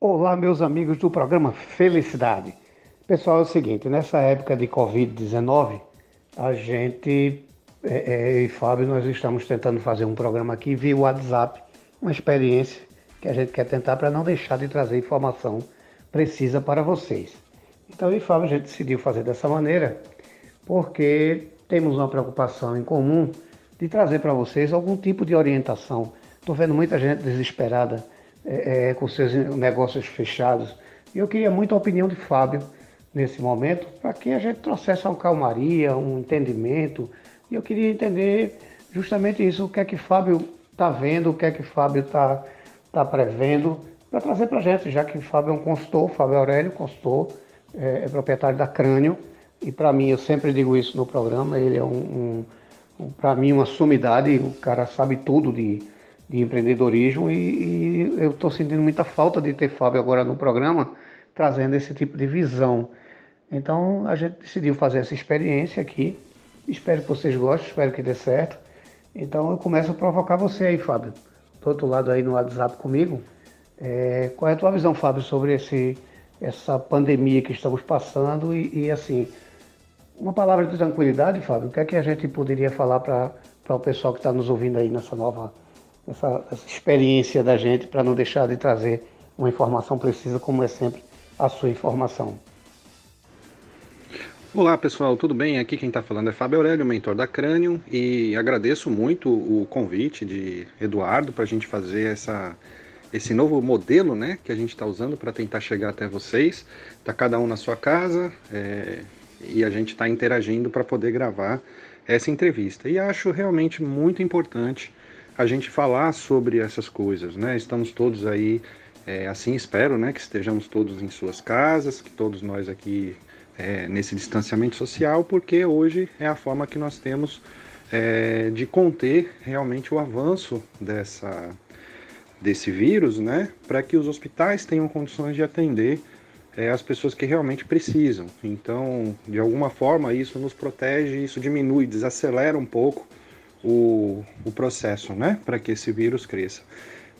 Olá, meus amigos do programa Felicidade. Pessoal, é o seguinte: nessa época de Covid-19, a gente, é, é, e Fábio, nós estamos tentando fazer um programa aqui via WhatsApp, uma experiência que a gente quer tentar para não deixar de trazer informação precisa para vocês. Então, e Fábio, a gente decidiu fazer dessa maneira porque temos uma preocupação em comum de trazer para vocês algum tipo de orientação. Estou vendo muita gente desesperada é, é, com seus negócios fechados. E eu queria muito a opinião de Fábio nesse momento, para que a gente trouxesse uma calmaria, um entendimento. E eu queria entender justamente isso, o que é que Fábio está vendo, o que é que Fábio está tá prevendo, para trazer para a gente, já que Fábio é um consultor, Fábio Aurélio, consultor, é, é proprietário da Crânio, e para mim, eu sempre digo isso no programa, ele é um, um, um para mim, uma sumidade, o cara sabe tudo de, de empreendedorismo e, e eu estou sentindo muita falta de ter Fábio agora no programa, trazendo esse tipo de visão. Então a gente decidiu fazer essa experiência aqui. Espero que vocês gostem, espero que dê certo. Então eu começo a provocar você aí, Fábio. Do outro lado aí no WhatsApp comigo. É, qual é a tua visão, Fábio, sobre esse, essa pandemia que estamos passando e, e assim, uma palavra de tranquilidade, Fábio, o que é que a gente poderia falar para o pessoal que está nos ouvindo aí nessa nova essa, essa experiência da gente para não deixar de trazer uma informação precisa, como é sempre a sua informação. Olá pessoal, tudo bem? Aqui quem está falando é Fábio Aurélio, mentor da Crânio, e agradeço muito o convite de Eduardo para a gente fazer essa, esse novo modelo né, que a gente está usando para tentar chegar até vocês. Está cada um na sua casa é, e a gente está interagindo para poder gravar essa entrevista. E acho realmente muito importante a gente falar sobre essas coisas, né? Estamos todos aí, é, assim espero, né? Que estejamos todos em suas casas, que todos nós aqui é, nesse distanciamento social, porque hoje é a forma que nós temos é, de conter realmente o avanço dessa, desse vírus, né? Para que os hospitais tenham condições de atender é, as pessoas que realmente precisam. Então, de alguma forma, isso nos protege, isso diminui, desacelera um pouco o, o processo, né, para que esse vírus cresça.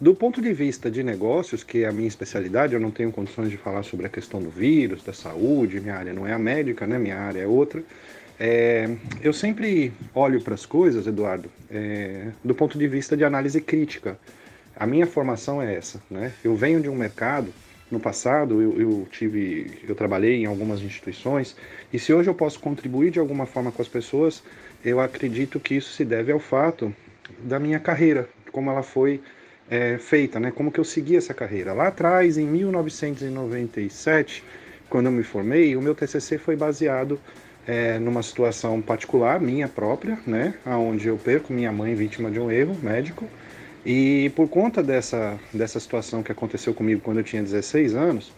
Do ponto de vista de negócios, que é a minha especialidade, eu não tenho condições de falar sobre a questão do vírus, da saúde, minha área não é a médica, né, minha área é outra. É, eu sempre olho para as coisas, Eduardo, é, do ponto de vista de análise crítica. A minha formação é essa, né? Eu venho de um mercado no passado eu, eu, tive, eu trabalhei em algumas instituições e se hoje eu posso contribuir de alguma forma com as pessoas, eu acredito que isso se deve ao fato da minha carreira, como ela foi é, feita, né? Como que eu segui essa carreira. Lá atrás, em 1997, quando eu me formei, o meu TCC foi baseado é, numa situação particular, minha própria, né? Onde eu perco minha mãe vítima de um erro médico. E por conta dessa, dessa situação que aconteceu comigo quando eu tinha 16 anos,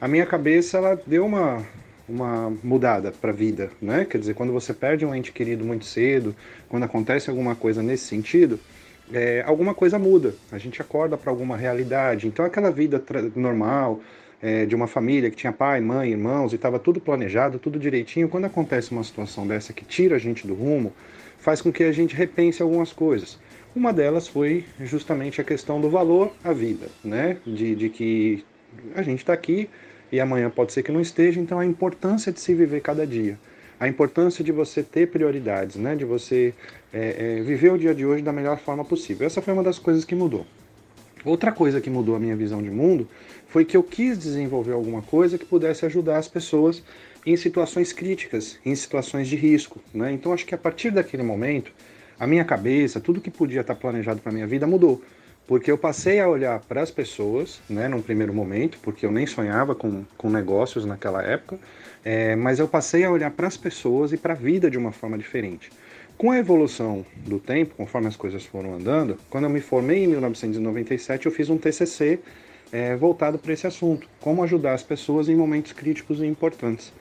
a minha cabeça ela deu uma, uma mudada para a vida, né? Quer dizer, quando você perde um ente querido muito cedo, quando acontece alguma coisa nesse sentido, é, alguma coisa muda. A gente acorda para alguma realidade. Então, aquela vida normal é, de uma família que tinha pai, mãe, irmãos e estava tudo planejado, tudo direitinho, quando acontece uma situação dessa que tira a gente do rumo, faz com que a gente repense algumas coisas. Uma delas foi justamente a questão do valor à vida, né? De, de que a gente está aqui e amanhã pode ser que não esteja, então a importância de se viver cada dia, a importância de você ter prioridades, né? De você é, é, viver o dia de hoje da melhor forma possível. Essa foi uma das coisas que mudou. Outra coisa que mudou a minha visão de mundo foi que eu quis desenvolver alguma coisa que pudesse ajudar as pessoas em situações críticas, em situações de risco. Né? Então acho que a partir daquele momento, a minha cabeça, tudo que podia estar planejado para minha vida mudou porque eu passei a olhar para as pessoas, né, num primeiro momento, porque eu nem sonhava com, com negócios naquela época, é, mas eu passei a olhar para as pessoas e para a vida de uma forma diferente. Com a evolução do tempo, conforme as coisas foram andando, quando eu me formei em 1997, eu fiz um TCC é, voltado para esse assunto, como ajudar as pessoas em momentos críticos e importantes.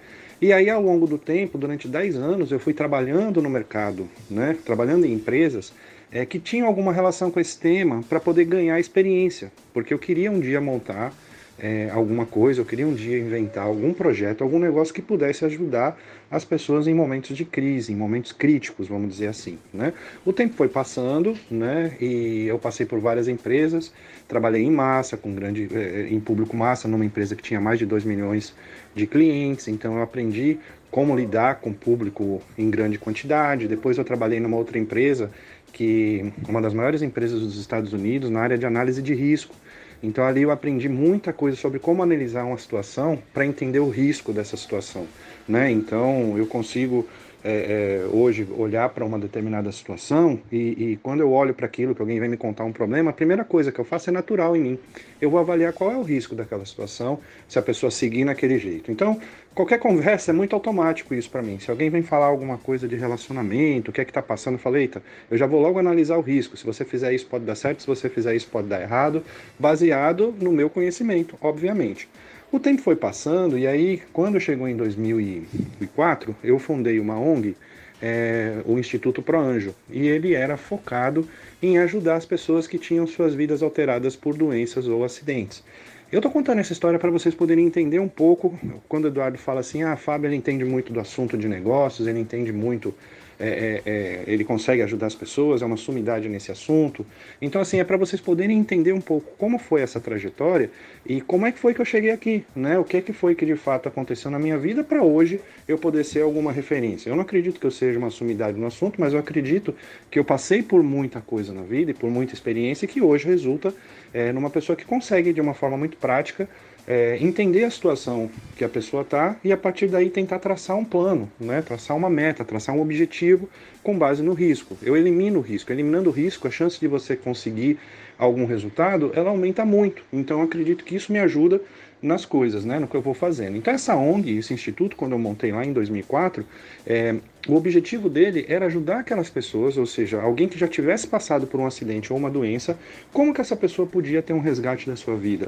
E aí, ao longo do tempo, durante 10 anos, eu fui trabalhando no mercado, né, trabalhando em empresas é, que tinham alguma relação com esse tema para poder ganhar experiência, porque eu queria um dia montar é, alguma coisa, eu queria um dia inventar algum projeto, algum negócio que pudesse ajudar as pessoas em momentos de crise, em momentos críticos, vamos dizer assim. Né? O tempo foi passando, né? E eu passei por várias empresas, trabalhei em massa, com grande, é, em público massa, numa empresa que tinha mais de 2 milhões de clientes, então eu aprendi como lidar com público em grande quantidade. Depois eu trabalhei numa outra empresa que uma das maiores empresas dos Estados Unidos na área de análise de risco. Então ali eu aprendi muita coisa sobre como analisar uma situação para entender o risco dessa situação, né? Então eu consigo é, é, hoje olhar para uma determinada situação e, e quando eu olho para aquilo que alguém vem me contar um problema, a primeira coisa que eu faço é natural em mim. Eu vou avaliar qual é o risco daquela situação, se a pessoa seguir naquele jeito. Então, qualquer conversa é muito automático isso para mim. Se alguém vem falar alguma coisa de relacionamento, o que é que está passando, eu falo, eita, eu já vou logo analisar o risco. Se você fizer isso pode dar certo, se você fizer isso pode dar errado, baseado no meu conhecimento, obviamente. O tempo foi passando e aí, quando chegou em 2004, eu fundei uma ONG, é, o Instituto Pro Anjo, e ele era focado em ajudar as pessoas que tinham suas vidas alteradas por doenças ou acidentes. Eu estou contando essa história para vocês poderem entender um pouco, quando o Eduardo fala assim, ah, Fábio ele entende muito do assunto de negócios, ele entende muito é, é, é, ele consegue ajudar as pessoas, é uma sumidade nesse assunto. Então, assim, é para vocês poderem entender um pouco como foi essa trajetória e como é que foi que eu cheguei aqui, né? O que é que foi que de fato aconteceu na minha vida para hoje eu poder ser alguma referência. Eu não acredito que eu seja uma sumidade no assunto, mas eu acredito que eu passei por muita coisa na vida e por muita experiência que hoje resulta é, numa pessoa que consegue, de uma forma muito prática, é, entender a situação que a pessoa está e a partir daí tentar traçar um plano, né? traçar uma meta, traçar um objetivo com base no risco. Eu elimino o risco. Eliminando o risco, a chance de você conseguir algum resultado, ela aumenta muito. Então acredito que isso me ajuda nas coisas, né, no que eu vou fazendo. Então essa ONG, esse instituto, quando eu montei lá em 2004, é, o objetivo dele era ajudar aquelas pessoas, ou seja, alguém que já tivesse passado por um acidente ou uma doença, como que essa pessoa podia ter um resgate da sua vida?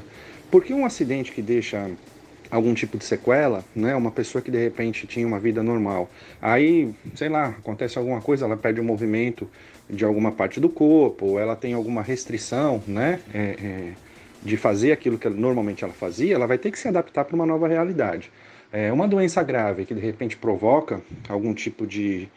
Porque um acidente que deixa algum tipo de sequela, né? Uma pessoa que de repente tinha uma vida normal, aí, sei lá, acontece alguma coisa, ela perde o movimento de alguma parte do corpo, ou ela tem alguma restrição, né? É, é, de fazer aquilo que normalmente ela fazia, ela vai ter que se adaptar para uma nova realidade. É uma doença grave que de repente provoca algum tipo de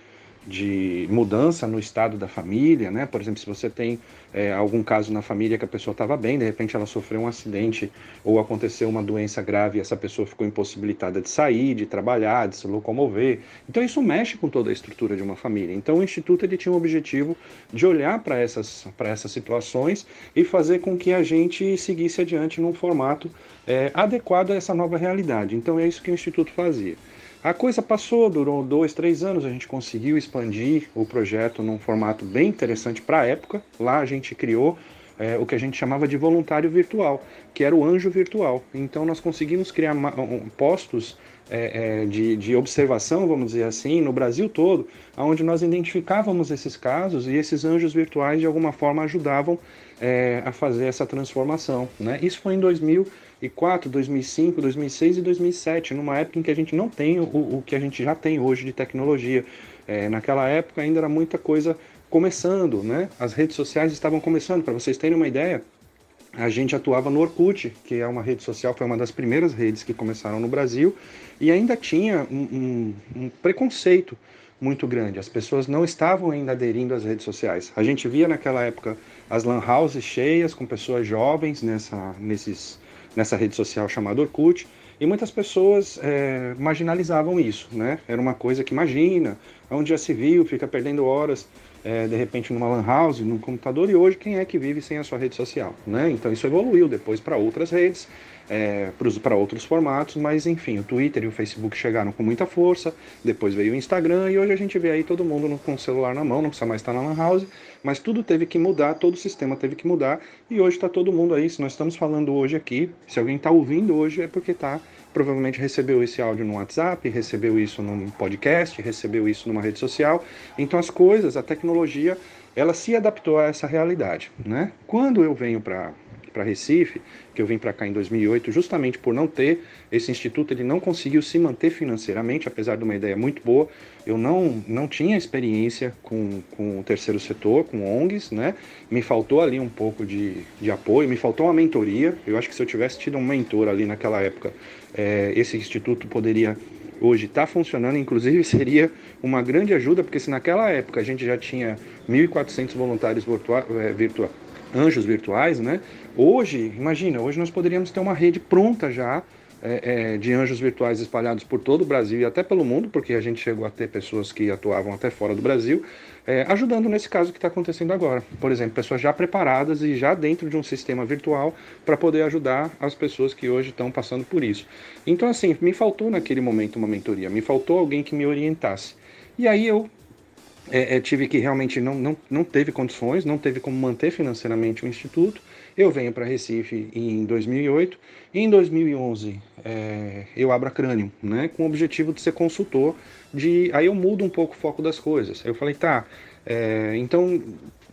de mudança no estado da família, né? Por exemplo, se você tem é, algum caso na família que a pessoa estava bem, de repente ela sofreu um acidente ou aconteceu uma doença grave e essa pessoa ficou impossibilitada de sair, de trabalhar, de se locomover. Então isso mexe com toda a estrutura de uma família. Então o instituto ele tinha o objetivo de olhar para essas para essas situações e fazer com que a gente seguisse adiante num formato é, adequado a essa nova realidade. Então é isso que o instituto fazia. A coisa passou, durou dois, três anos, a gente conseguiu expandir o projeto num formato bem interessante para a época. Lá a gente criou é, o que a gente chamava de voluntário virtual, que era o anjo virtual. Então nós conseguimos criar postos é, é, de, de, observação, vamos dizer assim, no Brasil todo, onde nós identificávamos esses casos e esses anjos virtuais de alguma forma ajudavam é, a fazer essa transformação. Né? Isso foi em 2000 2004, 2005, 2006 e 2007, numa época em que a gente não tem o, o que a gente já tem hoje de tecnologia. É, naquela época ainda era muita coisa começando, né? As redes sociais estavam começando. Para vocês terem uma ideia, a gente atuava no Orkut, que é uma rede social, foi uma das primeiras redes que começaram no Brasil, e ainda tinha um, um, um preconceito muito grande. As pessoas não estavam ainda aderindo às redes sociais. A gente via naquela época as lan houses cheias com pessoas jovens nessa, nesses nessa rede social chamada Orkut, e muitas pessoas é, marginalizavam isso, né? Era uma coisa que imagina, onde já se viu, fica perdendo horas, é, de repente numa lan house, num computador, e hoje quem é que vive sem a sua rede social, né? Então isso evoluiu depois para outras redes, é, para outros formatos, mas enfim, o Twitter e o Facebook chegaram com muita força, depois veio o Instagram, e hoje a gente vê aí todo mundo com o celular na mão, não precisa mais estar na lan house, mas tudo teve que mudar, todo o sistema teve que mudar e hoje está todo mundo aí. Se nós estamos falando hoje aqui, se alguém está ouvindo hoje é porque está provavelmente recebeu esse áudio no WhatsApp, recebeu isso num podcast, recebeu isso numa rede social. Então as coisas, a tecnologia, ela se adaptou a essa realidade, né? Quando eu venho para para Recife, que eu vim para cá em 2008, justamente por não ter esse instituto, ele não conseguiu se manter financeiramente, apesar de uma ideia muito boa. Eu não, não tinha experiência com, com o terceiro setor, com ONGs, né? Me faltou ali um pouco de, de apoio, me faltou uma mentoria. Eu acho que se eu tivesse tido um mentor ali naquela época, é, esse instituto poderia hoje estar tá funcionando, inclusive seria uma grande ajuda, porque se naquela época a gente já tinha 1.400 voluntários virtua é, anjos virtuais, né? Hoje, imagina, hoje nós poderíamos ter uma rede pronta já é, é, de anjos virtuais espalhados por todo o Brasil e até pelo mundo, porque a gente chegou a ter pessoas que atuavam até fora do Brasil, é, ajudando nesse caso que está acontecendo agora. Por exemplo, pessoas já preparadas e já dentro de um sistema virtual para poder ajudar as pessoas que hoje estão passando por isso. Então, assim, me faltou naquele momento uma mentoria, me faltou alguém que me orientasse. E aí eu é, é, tive que realmente não, não, não teve condições, não teve como manter financeiramente o instituto. Eu venho para Recife em 2008 e em 2011 é, eu abro a Crânio, né, com o objetivo de ser consultor. De, aí eu mudo um pouco o foco das coisas. Eu falei, tá, é, então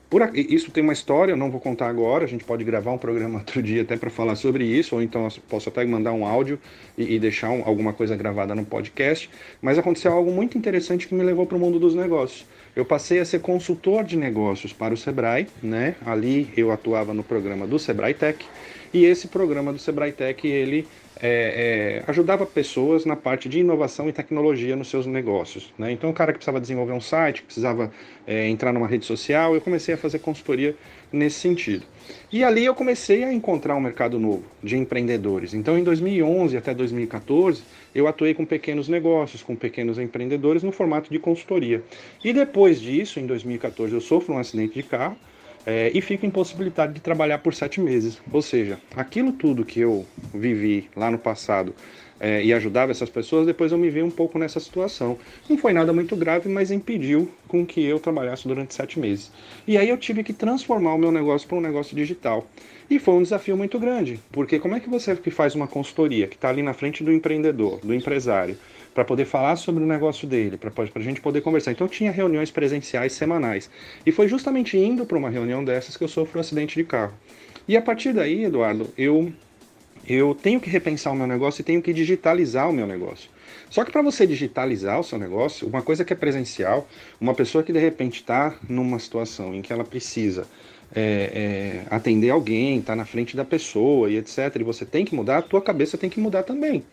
por, isso tem uma história, eu não vou contar agora, a gente pode gravar um programa outro dia até para falar sobre isso, ou então posso até mandar um áudio e, e deixar um, alguma coisa gravada no podcast. Mas aconteceu algo muito interessante que me levou para o mundo dos negócios. Eu passei a ser consultor de negócios para o Sebrae, né? Ali eu atuava no programa do Sebrae Tech, e esse programa do Sebrae Tech, ele é, é, ajudava pessoas na parte de inovação e tecnologia nos seus negócios. Né? Então, o cara que precisava desenvolver um site, que precisava é, entrar numa rede social, eu comecei a fazer consultoria nesse sentido. E ali eu comecei a encontrar um mercado novo de empreendedores. Então, em 2011 até 2014, eu atuei com pequenos negócios, com pequenos empreendedores no formato de consultoria. E depois disso, em 2014, eu sofro um acidente de carro é, e fico impossibilitado de trabalhar por sete meses. Ou seja, aquilo tudo que eu vivi lá no passado é, e ajudava essas pessoas, depois eu me vi um pouco nessa situação. Não foi nada muito grave, mas impediu com que eu trabalhasse durante sete meses. E aí eu tive que transformar o meu negócio para um negócio digital. E foi um desafio muito grande, porque como é que você que faz uma consultoria, que está ali na frente do empreendedor, do empresário, para poder falar sobre o negócio dele, para a gente poder conversar. Então tinha reuniões presenciais semanais. E foi justamente indo para uma reunião dessas que eu sofro um acidente de carro. E a partir daí, Eduardo, eu eu tenho que repensar o meu negócio e tenho que digitalizar o meu negócio. Só que para você digitalizar o seu negócio, uma coisa que é presencial, uma pessoa que de repente está numa situação em que ela precisa é, é, atender alguém, está na frente da pessoa e etc., e você tem que mudar, a tua cabeça tem que mudar também.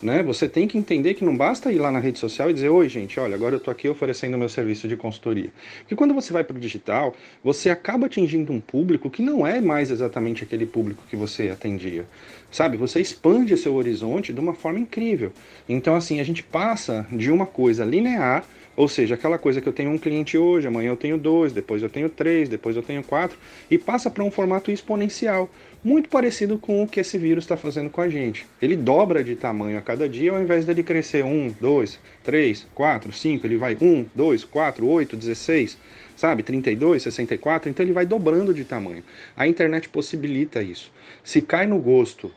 Né? Você tem que entender que não basta ir lá na rede social e dizer, oi gente, olha, agora eu estou aqui oferecendo meu serviço de consultoria. Porque quando você vai para o digital, você acaba atingindo um público que não é mais exatamente aquele público que você atendia. Sabe? Você expande seu horizonte de uma forma incrível. Então, assim, a gente passa de uma coisa linear ou seja, aquela coisa que eu tenho um cliente hoje, amanhã eu tenho dois, depois eu tenho três, depois eu tenho quatro, e passa para um formato exponencial, muito parecido com o que esse vírus está fazendo com a gente. Ele dobra de tamanho a cada dia, ao invés dele crescer um, dois, três, quatro, cinco, ele vai um, dois, quatro, oito, dezesseis, sabe, 32, 64, então ele vai dobrando de tamanho. A internet possibilita isso. Se cai no gosto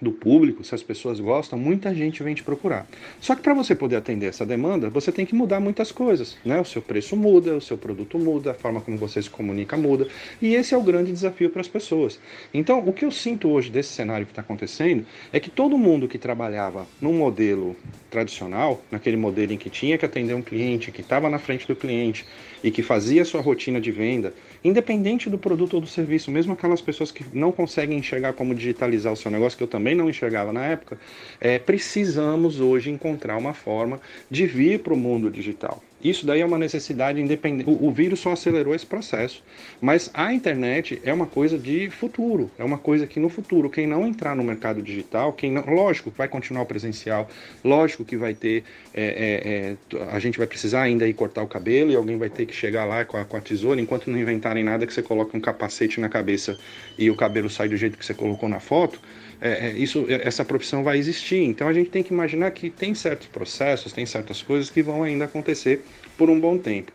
do público, se as pessoas gostam, muita gente vem te procurar. Só que para você poder atender essa demanda, você tem que mudar muitas coisas, né? O seu preço muda, o seu produto muda, a forma como você se comunica muda, e esse é o grande desafio para as pessoas. Então, o que eu sinto hoje desse cenário que está acontecendo é que todo mundo que trabalhava num modelo tradicional, naquele modelo em que tinha que atender um cliente, que estava na frente do cliente e que fazia sua rotina de venda, independente do produto ou do serviço, mesmo aquelas pessoas que não conseguem enxergar como digitalizar o seu negócio, que eu também não enxergava na época, é, precisamos hoje encontrar uma forma de vir para o mundo digital. Isso daí é uma necessidade independente. O, o, vírus só acelerou esse processo. Mas a internet é uma coisa de futuro. É uma coisa que no futuro, quem não entrar no mercado digital, quem não. Lógico, vai continuar o presencial. Lógico que vai ter. É, é, é, a gente vai precisar ainda ir cortar o cabelo e alguém vai ter que chegar lá com a, com a tesoura, enquanto não inventarem nada, que você coloca um capacete na cabeça e o cabelo sai do jeito que você colocou na foto é, é, isso, é, essa profissão vai existir. Então a gente tem que imaginar que tem certos processos, tem certas coisas que vão ainda acontecer por um bom tempo.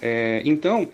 É, então,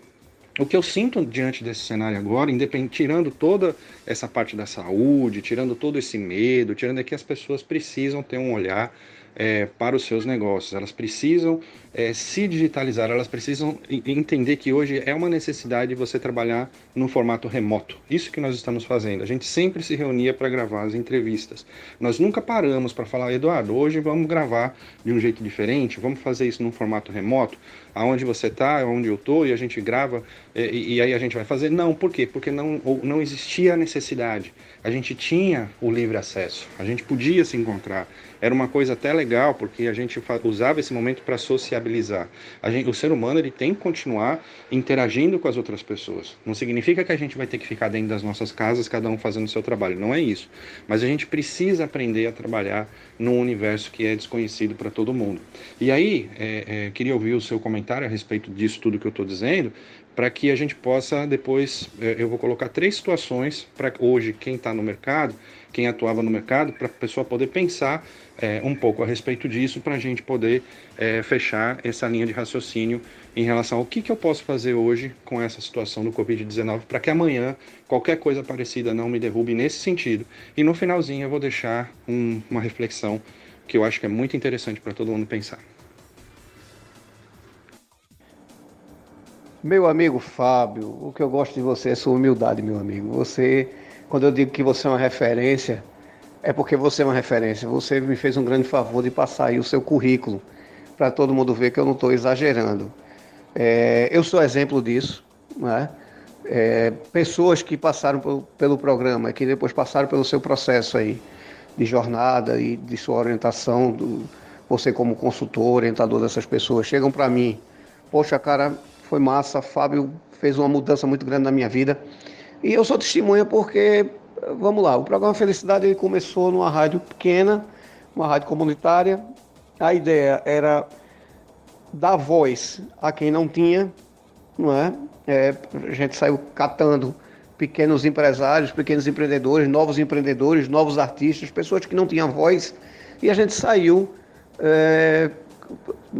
o que eu sinto diante desse cenário agora, tirando toda essa parte da saúde, tirando todo esse medo, tirando é que as pessoas precisam ter um olhar é, para os seus negócios. Elas precisam é, se digitalizar, elas precisam entender que hoje é uma necessidade você trabalhar no formato remoto. Isso que nós estamos fazendo. A gente sempre se reunia para gravar as entrevistas. Nós nunca paramos para falar, Eduardo, hoje vamos gravar de um jeito diferente, vamos fazer isso num formato remoto, aonde você está, aonde eu estou, e a gente grava e, e, aí a gente vai fazer. Não, por quê? Porque não, não existia a necessidade. A gente tinha o livre acesso, a gente podia se encontrar. Era uma coisa até legal, porque a gente usava esse momento para sociabilizar. Gente, o ser humano ele tem que continuar interagindo com as outras pessoas. Não significa que a gente vai ter que ficar dentro das nossas casas, cada um fazendo o seu trabalho. Não é isso. Mas a gente precisa aprender a trabalhar num universo que é desconhecido para todo mundo. E aí, é, é, queria ouvir o seu comentário a respeito disso tudo que eu estou dizendo, para que a gente possa depois, é, eu vou colocar três situações para hoje quem está no mercado, quem atuava no mercado, para a pessoa poder pensar é, um pouco a respeito disso, para a gente poder é, fechar essa linha de raciocínio em relação ao que, que eu posso fazer hoje com essa situação do Covid-19, para que amanhã qualquer coisa parecida não me derrube nesse sentido. E no finalzinho eu vou deixar um, uma reflexão que eu acho que é muito interessante para todo mundo pensar. Meu amigo Fábio, o que eu gosto de você é sua humildade, meu amigo. Você, quando eu digo que você é uma referência, é porque você é uma referência. Você me fez um grande favor de passar aí o seu currículo para todo mundo ver que eu não estou exagerando. É, eu sou exemplo disso, né? É, pessoas que passaram pelo, pelo programa, que depois passaram pelo seu processo aí de jornada e de sua orientação, do, você como consultor, orientador dessas pessoas, chegam para mim, poxa, cara, foi massa. Fábio fez uma mudança muito grande na minha vida. E eu sou testemunha porque, vamos lá, o programa Felicidade ele começou numa rádio pequena, uma rádio comunitária. A ideia era dar voz a quem não tinha, não é? é a gente saiu catando pequenos empresários, pequenos empreendedores, novos empreendedores, novos artistas, pessoas que não tinham voz, e a gente saiu é,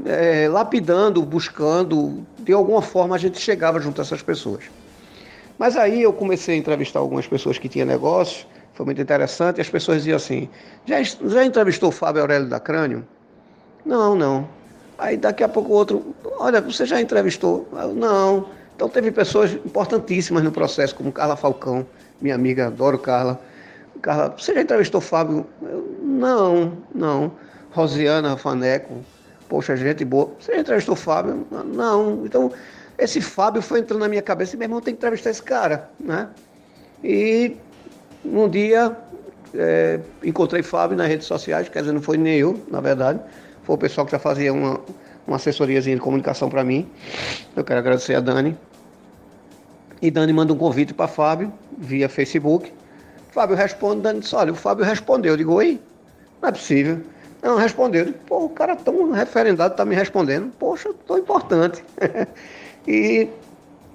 é, lapidando, buscando, de alguma forma a gente chegava junto a essas pessoas. Mas aí eu comecei a entrevistar algumas pessoas que tinham negócio, foi muito interessante, e as pessoas diziam assim, já, já entrevistou o Fábio Aurélio da Crânio? Não, não. Aí daqui a pouco o outro, olha, você já entrevistou? Eu, não. Então teve pessoas importantíssimas no processo, como Carla Falcão, minha amiga, adoro Carla. Carla, você já entrevistou Fábio? Eu, não, não. Rosiana Faneco, poxa, gente boa. Você já entrevistou Fábio? Não. Então, esse Fábio foi entrando na minha cabeça e meu irmão tem que entrevistar esse cara, né? E um dia é, encontrei Fábio nas redes sociais, quer dizer, não foi nem eu, na verdade. Foi o pessoal que já fazia uma, uma assessoriazinha de comunicação para mim. Eu quero agradecer a Dani. E Dani manda um convite para Fábio via Facebook. Fábio responde, Dani disse, olha, o Fábio respondeu. Eu digo, oi? Não é possível. Não, respondeu. Pô, o cara tão referendado tá me respondendo. Poxa, tão importante. e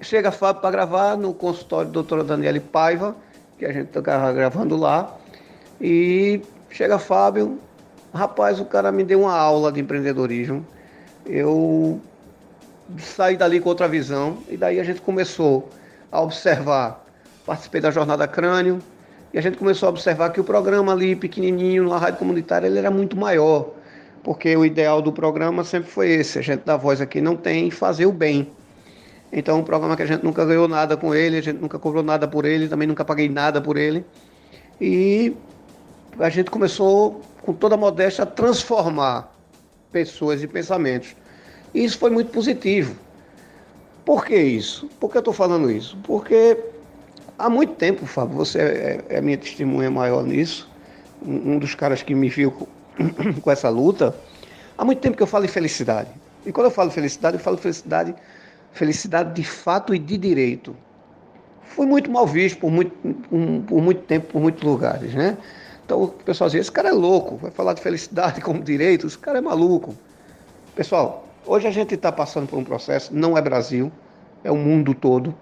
chega Fábio para gravar no consultório da doutora Daniele Paiva, que a gente estava gravando lá. E chega Fábio, rapaz, o cara me deu uma aula de empreendedorismo. Eu saí dali com outra visão e daí a gente começou a observar. Participei da jornada crânio, e a gente começou a observar que o programa ali, pequenininho, na rádio comunitária, ele era muito maior. Porque o ideal do programa sempre foi esse: a gente dá voz aqui não tem fazer o bem. Então, um programa que a gente nunca ganhou nada com ele, a gente nunca cobrou nada por ele, também nunca paguei nada por ele. E a gente começou, com toda a modéstia, a transformar pessoas e pensamentos. E isso foi muito positivo. Por que isso? Por que eu estou falando isso? Porque Há muito tempo, Fábio, você é, é minha testemunha maior nisso, um, dos caras que me viu com, com essa luta. Há muito tempo que eu falo em felicidade. E quando eu falo felicidade, eu falo felicidade, felicidade de fato e de direito. Fui muito mal visto por muito, por, muito tempo, por muitos lugares, né? Então o pessoal dizia, esse cara é louco, vai falar de felicidade como direito, esse cara é maluco. Pessoal, hoje a gente está passando por um processo, não é Brasil, é o mundo todo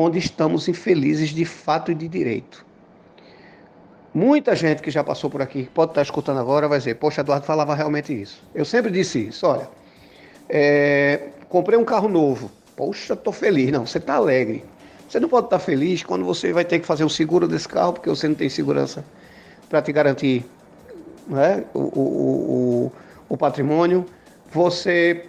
onde estamos infelizes de fato e de direito. Muita gente que já passou por aqui, pode estar escutando agora, vai dizer: Poxa, Eduardo falava realmente isso. Eu sempre disse isso: olha, é, comprei um carro novo. Poxa, estou feliz. Não, você está alegre. Você não pode estar feliz quando você vai ter que fazer o seguro desse carro, porque você não tem segurança para te garantir né, o, o, o, o patrimônio, você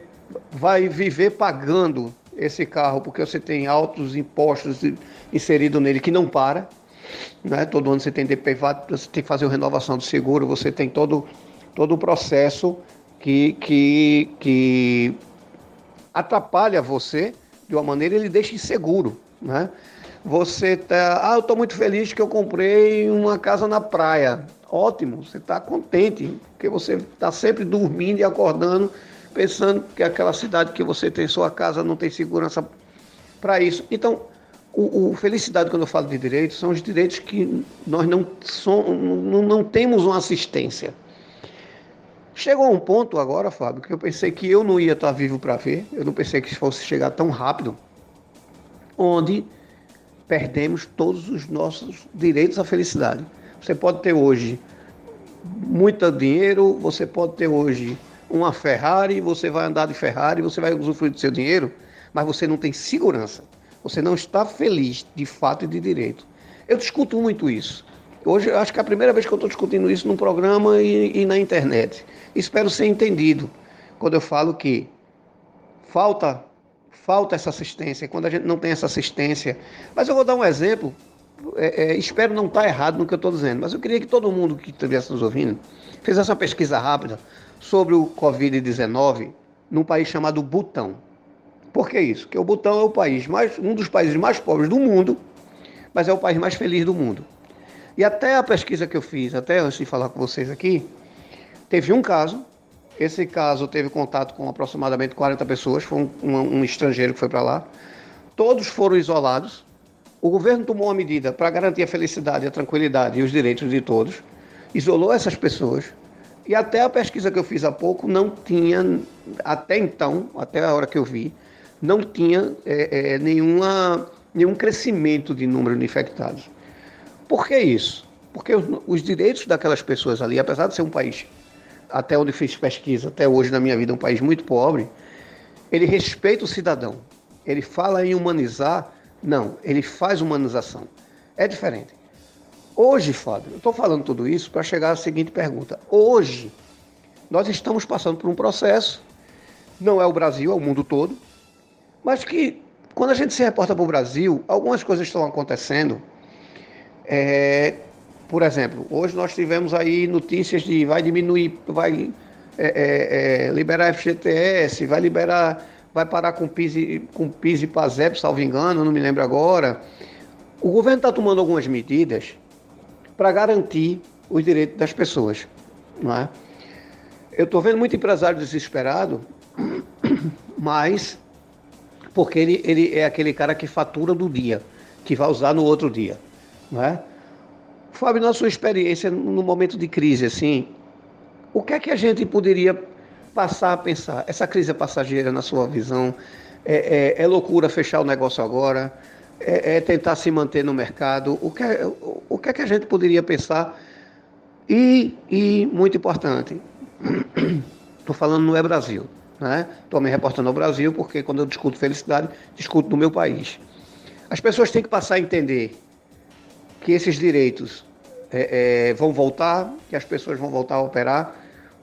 vai viver pagando esse carro porque você tem altos impostos inseridos nele que não para. Né? Todo ano você tem DPVAT, você tem que fazer a renovação do seguro, você tem todo, todo o processo que, que, que atrapalha você de uma maneira, ele deixa inseguro. Né? Você tá, ah, eu estou muito feliz que eu comprei uma casa na praia. Ótimo, você está contente, porque você está sempre dormindo e acordando pensando que aquela cidade que você tem sua casa não tem segurança para isso. Então, o, o, felicidade, quando eu falo de direitos, são os direitos que nós não, som, não, não temos uma assistência. Chegou a um ponto agora, Fábio, que eu pensei que eu não ia estar vivo para ver, eu não pensei que fosse chegar tão rápido, onde perdemos todos os nossos direitos à felicidade. Você pode ter hoje muito dinheiro, você pode ter hoje uma Ferrari, você vai andar de Ferrari, você vai usufruir do seu dinheiro, mas você não tem segurança. Você não está feliz de fato e de direito. Eu discuto muito isso. Hoje acho que é a primeira vez que eu estou discutindo isso num programa e, e na internet. Espero ser entendido quando eu falo que falta falta essa assistência, quando a gente não tem essa assistência. Mas eu vou dar um exemplo, é, é, espero não estar errado no que eu estou dizendo, mas eu queria que todo mundo que estivesse nos ouvindo fizesse uma pesquisa rápida sobre o Covid-19 num país chamado Butão. Por que isso? Porque o Butão é o país mais, um dos países mais pobres do mundo, mas é o país mais feliz do mundo. E até a pesquisa que eu fiz, até antes de falar com vocês aqui, teve um caso. Esse caso teve contato com aproximadamente 40 pessoas, foi um, um, um estrangeiro que foi para lá. Todos foram isolados. O governo tomou uma medida para garantir a felicidade, a tranquilidade e os direitos de todos. Isolou essas pessoas, e até a pesquisa que eu fiz há pouco não tinha, até então, até a hora que eu vi, não tinha é, é, nenhuma, nenhum crescimento de número de infectados. Por que isso? Porque os, os, direitos daquelas pessoas ali, apesar de ser um país, até onde fiz pesquisa, até hoje na minha vida, um país muito pobre, ele respeita o cidadão. Ele fala em humanizar, não, ele faz humanização. É diferente. Hoje, Fábio, eu estou falando tudo isso para chegar à seguinte pergunta. Hoje, nós estamos passando por um processo, não é o Brasil, é o mundo todo, mas que, quando a gente se reporta para o Brasil, algumas coisas estão acontecendo. É, por exemplo, hoje nós tivemos aí notícias de vai diminuir, vai é, é, é liberar FGTS, vai liberar, vai parar com PIS, com PIS e PASEP, salvo engano, não me lembro agora. O governo está tomando algumas medidas para garantir os direitos das pessoas. Não é? Eu estou vendo muito empresário desesperado, mas porque ele, ele é aquele cara que fatura do dia, que vai usar no outro dia. É? Fábio, na sua experiência no momento de crise, assim, o que é que a gente poderia passar a pensar? Essa crise é passageira, na sua visão? É, é, é loucura fechar o negócio agora? é, é, tentar se manter no mercado. O que, é, o, o que é que a gente poderia pensar? E, e muito importante, estou falando não é Brasil, né? Estou me reportando ao Brasil porque quando eu discuto felicidade, discuto no meu país. As pessoas têm que passar a entender que esses direitos é, é, vão voltar, que as pessoas vão voltar a operar,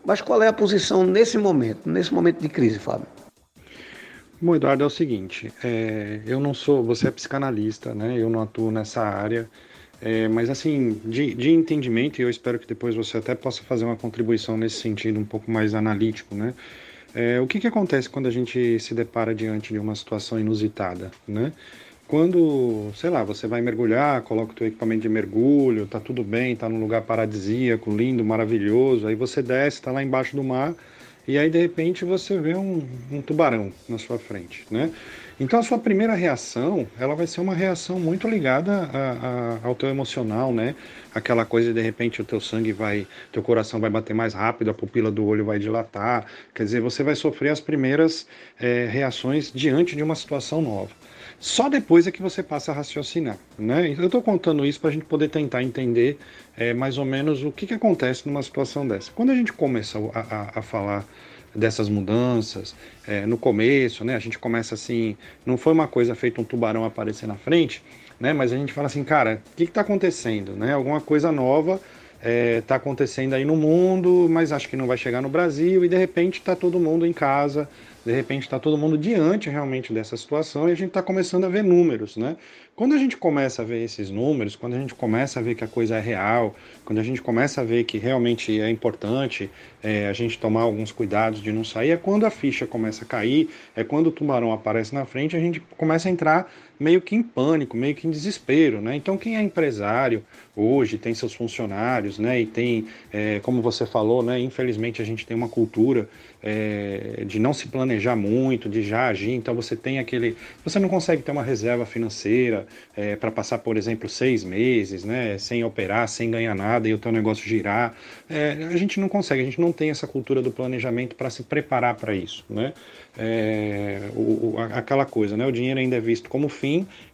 mas qual é a posição nesse momento, nesse momento de crise, Fábio? Bom, Eduardo, é o seguinte, é, eu não sou, você é psicanalista, né? Eu não atuo nessa área, é, mas assim, de, de entendimento, e eu espero que depois você até possa fazer uma contribuição nesse sentido um pouco mais analítico, né? É, o que, que acontece quando a gente se depara diante de uma situação inusitada, né? Quando, sei lá, você vai mergulhar, coloca o teu equipamento de mergulho, tá tudo bem, tá num lugar paradisíaco, lindo, maravilhoso, aí você desce, tá lá embaixo do mar, e aí de repente você vê um, um, tubarão na sua frente, né? Então a sua primeira reação, ela vai ser uma reação muito ligada a, a, ao teu emocional, né? Aquela coisa de, de repente o teu sangue vai, teu coração vai bater mais rápido, a pupila do olho vai dilatar, quer dizer, você vai sofrer as primeiras é, reações diante de uma situação nova. Só depois é que você passa a raciocinar. Né? Eu estou contando isso para a gente poder tentar entender é, mais ou menos o que, que acontece numa situação dessa. Quando a gente começa a, a, a falar dessas mudanças, é, no começo, né, a gente começa assim, não foi uma coisa feita um tubarão aparecer na frente, né, mas a gente fala assim, cara, o que está acontecendo? Né? Alguma coisa nova está é, tá acontecendo aí no mundo, mas acho que não vai chegar no Brasil, e de repente está todo mundo em casa, de repente está todo mundo diante realmente dessa situação e a gente está começando a ver números, né? Quando a gente começa a ver esses números, quando a gente começa a ver que a coisa é real, quando a gente começa a ver que realmente é importante é, a gente tomar alguns cuidados de não sair, é quando a ficha começa a cair, é quando o tubarão aparece na frente, a gente começa a entrar meio que em pânico, meio que em desespero, né? Então quem é empresário hoje tem seus funcionários, né? E tem, é, como você falou, né? Infelizmente a gente tem uma cultura é, de não se planejar muito, de já agir. Então você tem aquele, você não consegue ter uma reserva financeira é, para passar, por exemplo, seis meses, né? Sem operar, sem ganhar nada e o teu negócio girar. É, a gente não consegue, a gente não tem essa cultura do planejamento para se preparar para isso, né? é, o, aquela coisa, né? O dinheiro ainda é visto como fim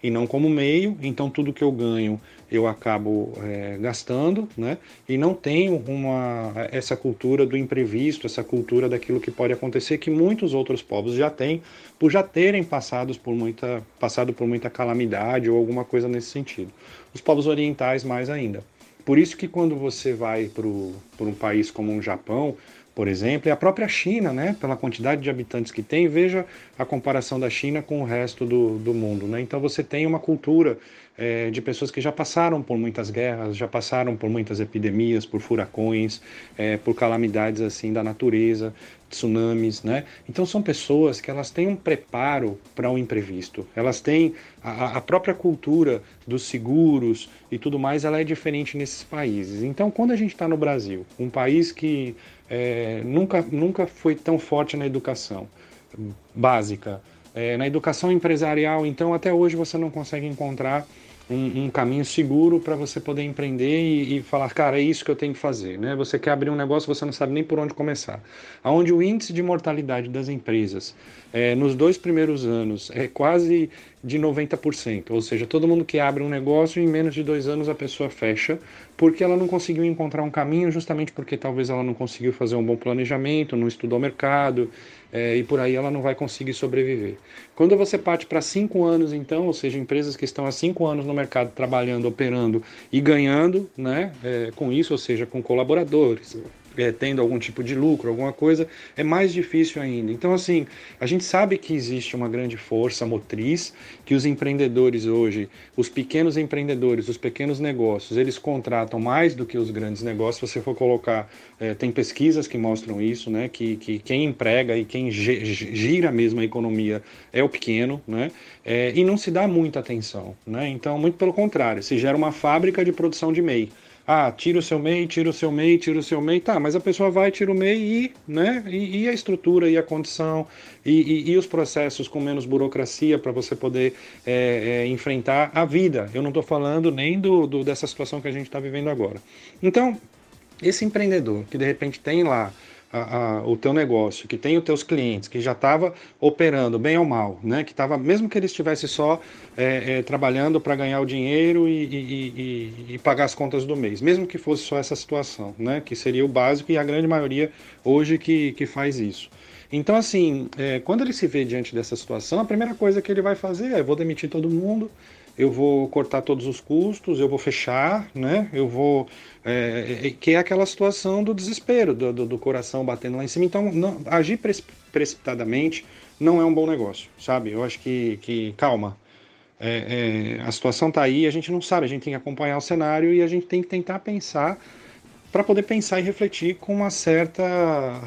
e não como meio, então tudo que eu ganho eu acabo é, gastando, né? E não tenho uma essa cultura do imprevisto, essa cultura daquilo que pode acontecer que muitos outros povos já têm, por já terem passados por muita passado por muita calamidade ou alguma coisa nesse sentido. Os povos orientais mais ainda. Por isso que quando você vai para um país como o Japão, por exemplo, e a própria China, né, pela quantidade de habitantes que tem, veja a comparação da China com o resto do, do mundo. Né? Então você tem uma cultura é, de pessoas que já passaram por muitas guerras, já passaram por muitas epidemias, por furacões, é, por calamidades assim da natureza, tsunamis, né? Então são pessoas que elas têm um preparo para o um imprevisto. Elas têm a, a, própria cultura dos seguros e tudo mais, ela é diferente nesses países. Então quando a gente está no Brasil, um país que é, nunca, nunca foi tão forte na educação básica. É, na educação empresarial, então, até hoje você não consegue encontrar um, um caminho seguro para você poder empreender e, e, falar, cara, é isso que eu tenho que fazer. Né? Você quer abrir um negócio, você não sabe nem por onde começar. Onde o índice de mortalidade das empresas é, nos dois primeiros anos é quase de 90%. Ou seja, todo mundo que abre um negócio, em menos de dois anos a pessoa fecha, porque ela não conseguiu encontrar um caminho, justamente porque talvez ela não conseguiu fazer um bom planejamento, não estudou o mercado, é, e por aí ela não vai conseguir sobreviver. Quando você parte para cinco anos, então, ou seja, empresas que estão há cinco anos no mercado trabalhando, operando e ganhando né, é, com isso, ou seja, com colaboradores, é, tendo algum tipo de lucro, alguma coisa, é mais difícil ainda. Então, assim, a gente sabe que existe uma grande força motriz, que os empreendedores hoje, os pequenos empreendedores, os pequenos negócios, eles contratam mais do que os grandes negócios. Se você for colocar, é, tem pesquisas que mostram isso, né? Que, que quem emprega e quem gira mesmo a economia é o pequeno, né? É, e não se dá muita atenção, né? Então, muito pelo contrário, se gera uma fábrica de produção de MEI. Ah, tira o seu MEI, tira o seu MEI, tira o seu MEI. Tá, mas a pessoa vai, tira o MEI e, né, e, e a estrutura e a condição e, e, e os processos com menos burocracia para você poder é, é, enfrentar a vida. Eu não estou falando nem do, do, dessa situação que a gente está vivendo agora. Então, esse empreendedor que de repente tem lá a, a, o teu negócio, que tem os teus clientes, que já estava operando bem ou mal, né? Que estava, mesmo que ele estivesse só é, é, trabalhando para ganhar o dinheiro e, e, e, e, pagar as contas do mês, mesmo que fosse só essa situação, né? Que seria o básico e a grande maioria hoje que, que faz isso. Então, assim, é, quando ele se vê diante dessa situação, a primeira coisa que ele vai fazer é: vou demitir todo mundo, eu vou cortar todos os custos, eu vou fechar, né? Eu vou. É, é, que é aquela situação do desespero, do, do, do, coração batendo lá em cima. Então, não, agir precipitadamente não é um bom negócio, sabe? Eu acho que, que calma. É, é, a situação está aí, a gente não sabe, a gente tem que acompanhar o cenário e a gente tem que tentar pensar para poder pensar e refletir com uma certa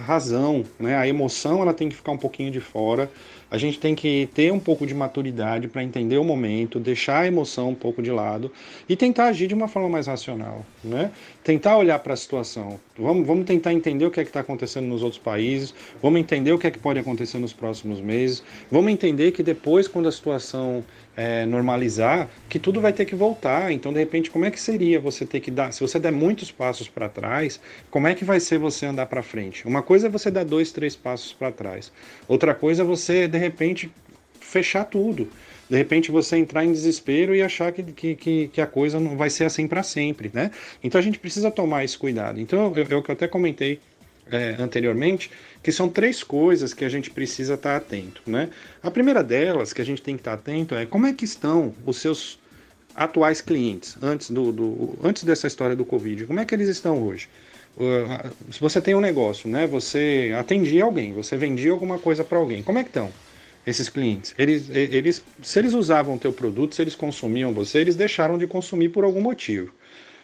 razão, né? A emoção ela tem que ficar um pouquinho de fora a gente tem que ter um pouco de maturidade para entender o momento, deixar a emoção um pouco de lado e tentar agir de uma forma mais racional, né? Tentar olhar para a situação. Vamos, vamos tentar entender o que é que está acontecendo nos outros países, vamos entender o que é que pode acontecer nos próximos meses, vamos entender que depois, quando a situação é, normalizar, que tudo vai ter que voltar. Então, de repente, como é que seria você ter que dar, se você der muitos passos para trás, como é que vai ser você andar para frente? Uma coisa é você dar dois, três passos para trás. Outra coisa é você, de repente, fechar tudo. De repente você entrar em desespero e achar que, que, que a coisa não vai ser assim para sempre, né? Então a gente precisa tomar esse cuidado. Então, eu, eu, até comentei é, anteriormente, que são três coisas que a gente precisa estar atento, né? A primeira delas que a gente tem que estar atento é como é que estão os seus atuais clientes, antes, do, do, antes dessa história do Covid, como é que eles estão hoje? Uh, se você tem um negócio, né? Você atendia alguém, você vendia alguma coisa para alguém, como é que estão esses clientes? Eles, eles, se eles usavam o teu produto, se eles consumiam você, eles deixaram de consumir por algum motivo.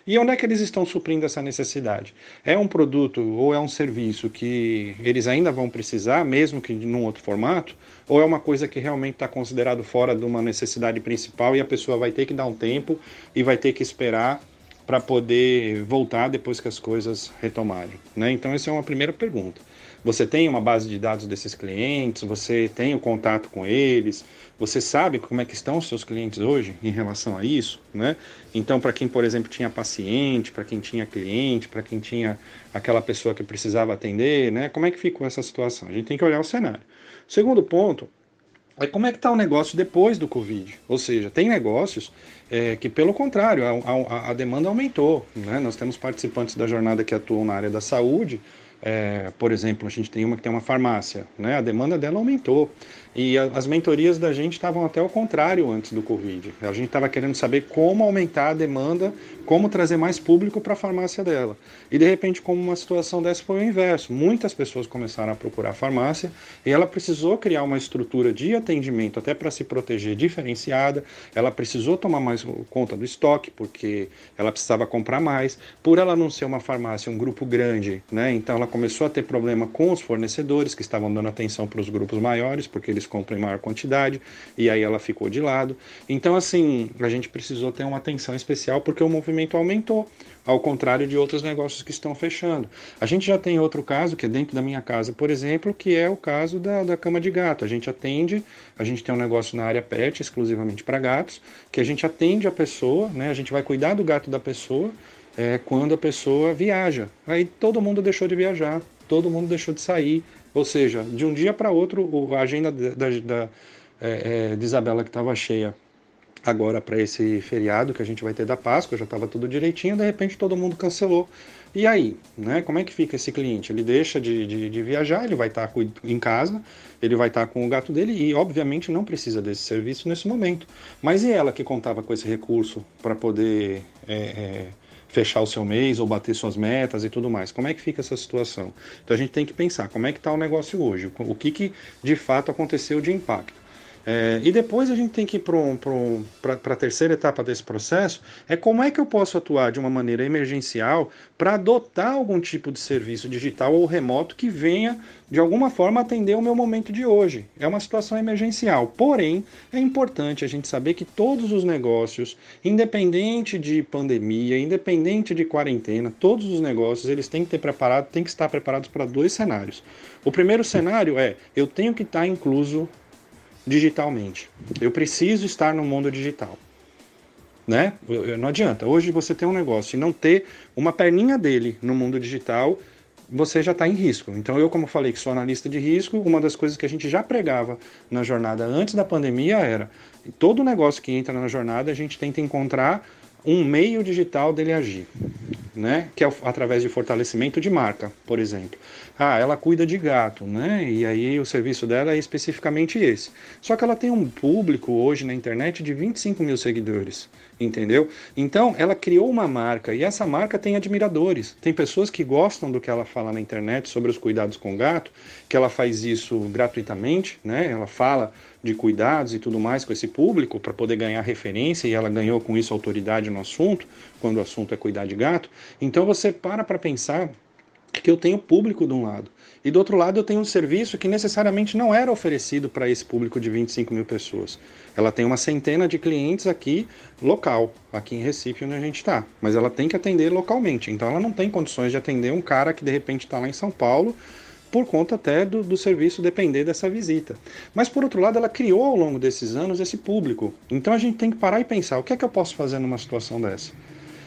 E onde é que eles estão suprindo essa necessidade? É um produto ou é um serviço que eles ainda vão precisar, mesmo que num outro formato? Ou é uma coisa que realmente está considerado fora de uma necessidade principal e a pessoa vai ter que dar um tempo e vai ter que esperar para poder voltar depois que as coisas retomarem? Né? Então, essa é uma primeira pergunta. Você tem uma base de dados desses clientes, você tem o contato com eles, você sabe como é que estão os seus clientes hoje em relação a isso, né? Então, para quem, por exemplo, tinha paciente, para quem tinha cliente, para quem tinha aquela pessoa que precisava atender, né? Como é que ficou essa situação? A gente tem que olhar o cenário. Segundo ponto é como é que está o negócio depois do Covid. Ou seja, tem negócios é, que, pelo contrário, a, a, a demanda aumentou. Né? Nós temos participantes da jornada que atuam na área da saúde, é, por exemplo, a gente tem uma que tem uma farmácia, né? A demanda dela aumentou. E as mentorias da gente estavam até ao contrário antes do Covid. A gente estava querendo saber como aumentar a demanda, como trazer mais público para a farmácia dela. E de repente, como uma situação dessa foi o inverso. Muitas pessoas começaram a procurar a farmácia e ela precisou criar uma estrutura de atendimento até para se proteger diferenciada. Ela precisou tomar mais conta do estoque, porque ela precisava comprar mais. Por ela não ser uma farmácia, um grupo grande, né? Então ela começou a ter problema com os fornecedores que estavam dando atenção para os grupos maiores, porque eles eles compram em maior quantidade, e aí ela ficou de lado. Então, assim, a gente precisou ter uma atenção especial porque o movimento aumentou, ao contrário de outros negócios que estão fechando. A gente já tem outro caso, que é dentro da minha casa, por exemplo, que é o caso da, da cama de gato. A gente atende, a gente tem um negócio na área pet, exclusivamente para gatos, que a gente atende a pessoa, né? A gente vai cuidar do gato da pessoa é, quando a pessoa viaja. Aí todo mundo deixou de viajar, todo mundo deixou de sair, ou seja, de um dia para outro, a agenda da, da é, é, de Isabela que estava cheia agora para esse feriado que a gente vai ter da Páscoa, já estava tudo direitinho, de repente todo mundo cancelou. E aí, né? Como é que fica esse cliente? Ele deixa de, de, de viajar, ele vai estar tá em casa, ele vai estar tá com o gato dele e, obviamente, não precisa desse serviço nesse momento. Mas e ela que contava com esse recurso para poder é, é, fechar o seu mês ou bater suas metas e tudo mais. Como é que fica essa situação? Então a gente tem que pensar como é que está o negócio hoje, o que, que de fato aconteceu de impacto. É, e depois a gente tem que ir para a terceira etapa desse processo, é como é que eu posso atuar de uma maneira emergencial para adotar algum tipo de serviço digital ou remoto que venha, de alguma forma, atender o meu momento de hoje. É uma situação emergencial. Porém, é importante a gente saber que todos os negócios, independente de pandemia, independente de quarentena, todos os negócios, eles têm que ter preparado, têm que estar preparados para dois cenários. O primeiro cenário é, eu tenho que estar incluso digitalmente. Eu preciso estar no mundo digital. Né? Não adianta. Hoje você tem um negócio e não ter uma perninha dele no mundo digital, você já está em risco. Então, eu, como falei que sou analista de risco, uma das coisas que a gente já pregava na jornada antes da pandemia era todo negócio que entra na jornada, a gente tenta encontrar um meio digital dele agir, né? Que é através de fortalecimento de marca, por exemplo. Ah, ela cuida de gato, né? E aí o serviço dela é especificamente esse. Só que ela tem um público hoje na internet de 25 mil seguidores, entendeu? Então ela criou uma marca e essa marca tem admiradores. Tem pessoas que gostam do que ela fala na internet sobre os cuidados com gato, que ela faz isso gratuitamente, né? Ela fala de cuidados e tudo mais com esse público para poder ganhar referência e ela ganhou com isso autoridade no assunto, quando o assunto é cuidar de gato. Então você para para pensar que eu tenho público de um lado. E do outro lado eu tenho um serviço que necessariamente não era oferecido para esse público de 25 mil pessoas. Ela tem uma centena de clientes aqui local, aqui em Recife, onde a gente está. Mas ela tem que atender localmente. Então ela não tem condições de atender um cara que de repente está lá em São Paulo por conta até do, do serviço depender dessa visita. Mas por outro lado, ela criou ao longo desses anos esse público. Então a gente tem que parar e pensar: o que é que eu posso fazer numa situação dessa?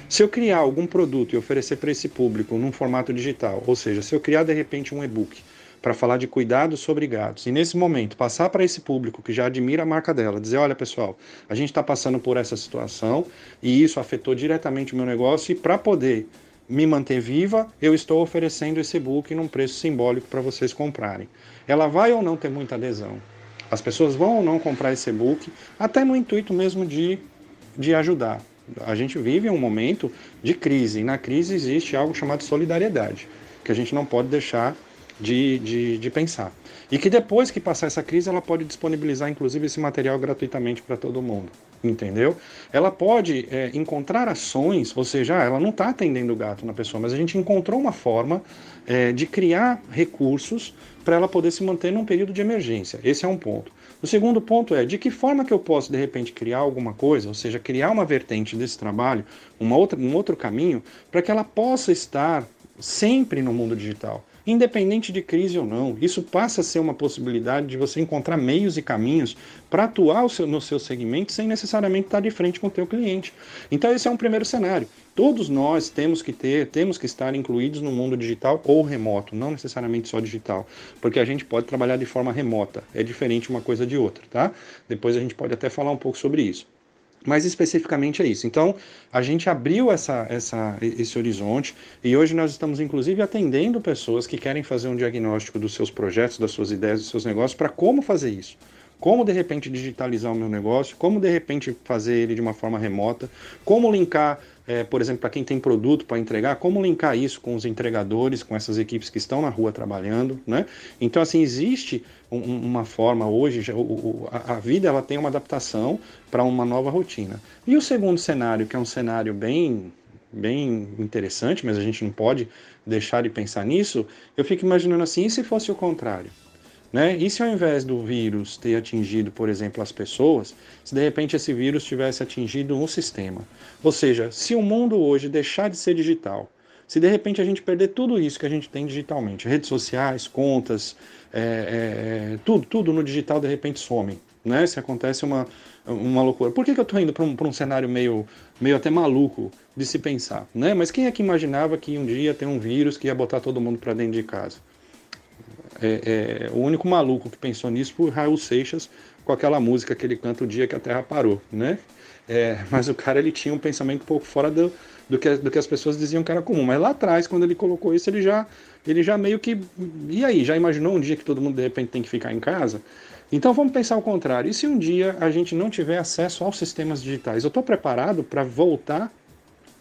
Se eu criar algum produto e oferecer para esse público num formato digital, ou seja, se eu criar de repente um e-book para falar de cuidados sobre gatos. E nesse momento, passar para esse público que já admira a marca dela, dizer: olha pessoal, a gente está passando por essa situação e isso afetou diretamente o meu negócio, e para poder me manter viva, eu estou oferecendo esse book num preço simbólico para vocês comprarem. Ela vai ou não ter muita adesão? As pessoas vão ou não comprar esse book, até no intuito mesmo de de ajudar. A gente vive um momento de crise, e na crise existe algo chamado solidariedade, que a gente não pode deixar de, de, de pensar. E que depois que passar essa crise, ela pode disponibilizar, inclusive, esse material gratuitamente para todo mundo. Entendeu? Ela pode é, encontrar ações, ou seja, ela não está atendendo o gato na pessoa, mas a gente encontrou uma forma é, de criar recursos para ela poder se manter num período de emergência. Esse é um ponto. O segundo ponto é de que forma que eu posso, de repente, criar alguma coisa, ou seja, criar uma vertente desse trabalho, uma outra, um outro caminho, para que ela possa estar sempre no mundo digital independente de crise ou não. Isso passa a ser uma possibilidade de você encontrar meios e caminhos para atuar no seu segmento sem necessariamente estar de frente com o teu cliente. Então esse é um primeiro cenário. Todos nós temos que ter, temos que estar incluídos no mundo digital ou remoto, não necessariamente só digital, porque a gente pode trabalhar de forma remota. É diferente uma coisa de outra, tá? Depois a gente pode até falar um pouco sobre isso. Mas especificamente é isso. Então, a gente abriu essa, essa, esse horizonte e hoje nós estamos, inclusive, atendendo pessoas que querem fazer um diagnóstico dos seus projetos, das suas ideias, dos seus negócios, para como fazer isso. Como de repente digitalizar o meu negócio, como de repente fazer ele de uma forma remota, como linkar é, por exemplo, para quem tem produto para entregar, como linkar isso com os entregadores, com essas equipes que estão na rua trabalhando, né? Então, assim, existe uma forma hoje, a, vida ela tem uma adaptação para uma nova rotina. E o segundo cenário, que é um cenário bem, bem interessante, mas a gente não pode deixar de pensar nisso, eu fico imaginando assim, e se fosse o contrário? Né? E se ao invés do vírus ter atingido, por exemplo, as pessoas, se de repente esse vírus tivesse atingido um sistema? Ou seja, se o mundo hoje deixar de ser digital, se de repente a gente perder tudo isso que a gente tem digitalmente, redes sociais, contas, é, é, é tudo, tudo no digital de repente some, né? Se acontece uma, uma loucura. Por que, que eu estou indo para um, um cenário meio, meio até maluco de se pensar, né? Mas quem é que imaginava que um dia tem um vírus que ia botar todo mundo para dentro de casa? É, é, o único maluco que pensou nisso foi Raul Seixas com aquela música que ele canta o dia que a Terra parou, né? É, mas o cara ele tinha um pensamento um pouco fora do, do, que, do que as pessoas diziam que era comum. Mas lá atrás, quando ele colocou isso, ele já, ele já meio que. E aí, já imaginou um dia que todo mundo de repente tem que ficar em casa? Então vamos pensar o contrário. E se um dia a gente não tiver acesso aos sistemas digitais? Eu estou preparado para voltar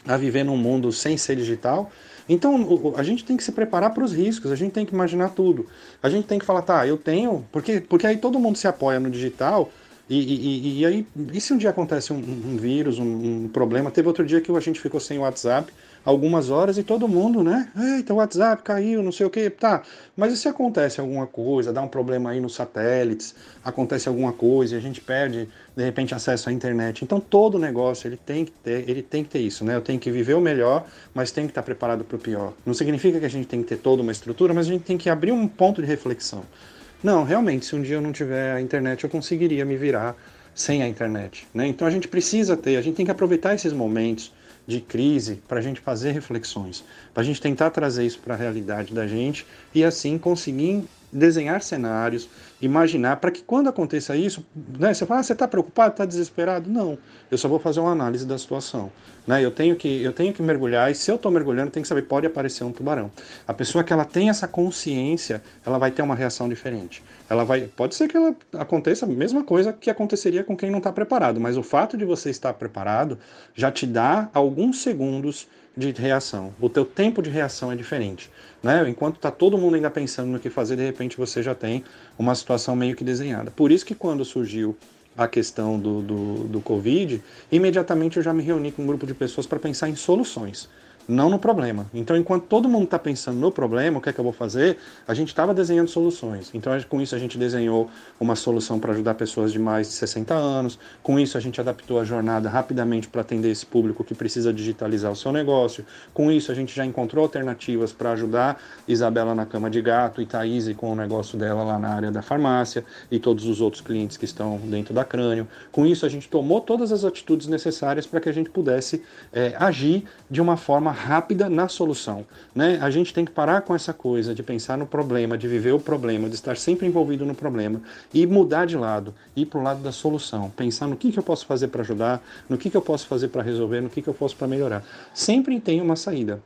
a viver num mundo sem ser digital? Então, a gente tem que se preparar para os riscos, a gente tem que imaginar tudo. A gente tem que falar, tá, eu tenho. Porque, porque aí todo mundo se apoia no digital. E, e, e aí, e se um dia acontece um, um vírus, um, um, problema? Teve outro dia que a gente ficou sem WhatsApp algumas horas e todo mundo, né? Eita, o WhatsApp caiu, não sei o que, tá. Mas e se acontece alguma coisa, dá um problema aí nos satélites, acontece alguma coisa e a gente perde, de repente, acesso à internet. Então todo negócio ele tem que ter, ele tem que ter isso, né? Eu tenho que viver o melhor, mas tem que estar preparado para o pior. Não significa que a gente tem que ter toda uma estrutura, mas a gente tem que abrir um ponto de reflexão. Não, realmente, se um dia eu não tiver a internet, eu conseguiria me virar sem a internet. Né? Então a gente precisa ter, a gente tem que aproveitar esses momentos de crise para a gente fazer reflexões, para a gente tentar trazer isso para a realidade da gente e assim conseguir desenhar cenários, imaginar para que quando aconteça isso, né, você fala, ah, você está preocupado, está desesperado? Não, eu só vou fazer uma análise da situação. Né? Eu, tenho que, eu tenho que mergulhar e se eu estou mergulhando, tem que saber, pode aparecer um tubarão. A pessoa que ela tem essa consciência, ela vai ter uma reação diferente. Ela vai, pode ser que ela aconteça a mesma coisa que aconteceria com quem não está preparado, mas o fato de você estar preparado já te dá alguns segundos de reação. O teu tempo de reação é diferente. Né? Enquanto está todo mundo ainda pensando no que fazer, de repente você já tem uma situação meio que desenhada. Por isso que quando surgiu a questão do, do, do Covid, imediatamente eu já me reuni com um grupo de pessoas para pensar em soluções não no problema. Então, enquanto todo mundo está pensando no problema, o que é que eu vou fazer, a gente estava desenhando soluções. Então, com isso, a gente desenhou uma solução para ajudar pessoas de mais de 60 anos. Com isso, a gente adaptou a jornada rapidamente para atender esse público que precisa digitalizar o seu negócio. Com isso, a gente já encontrou alternativas para ajudar Isabela na cama de gato e Thaís com o negócio dela lá na área da farmácia e todos os outros clientes que estão dentro da crânio. Com isso, a gente tomou todas as atitudes necessárias para que a gente pudesse é, agir de uma forma rápida na solução. Né? A gente tem que parar com essa coisa de pensar no problema, de viver o problema, de estar sempre envolvido no problema e mudar de lado, ir para o lado da solução, pensar no que, que eu posso fazer para ajudar, no que, que eu posso fazer para resolver, no que, que eu posso para melhorar. Sempre tem uma saída.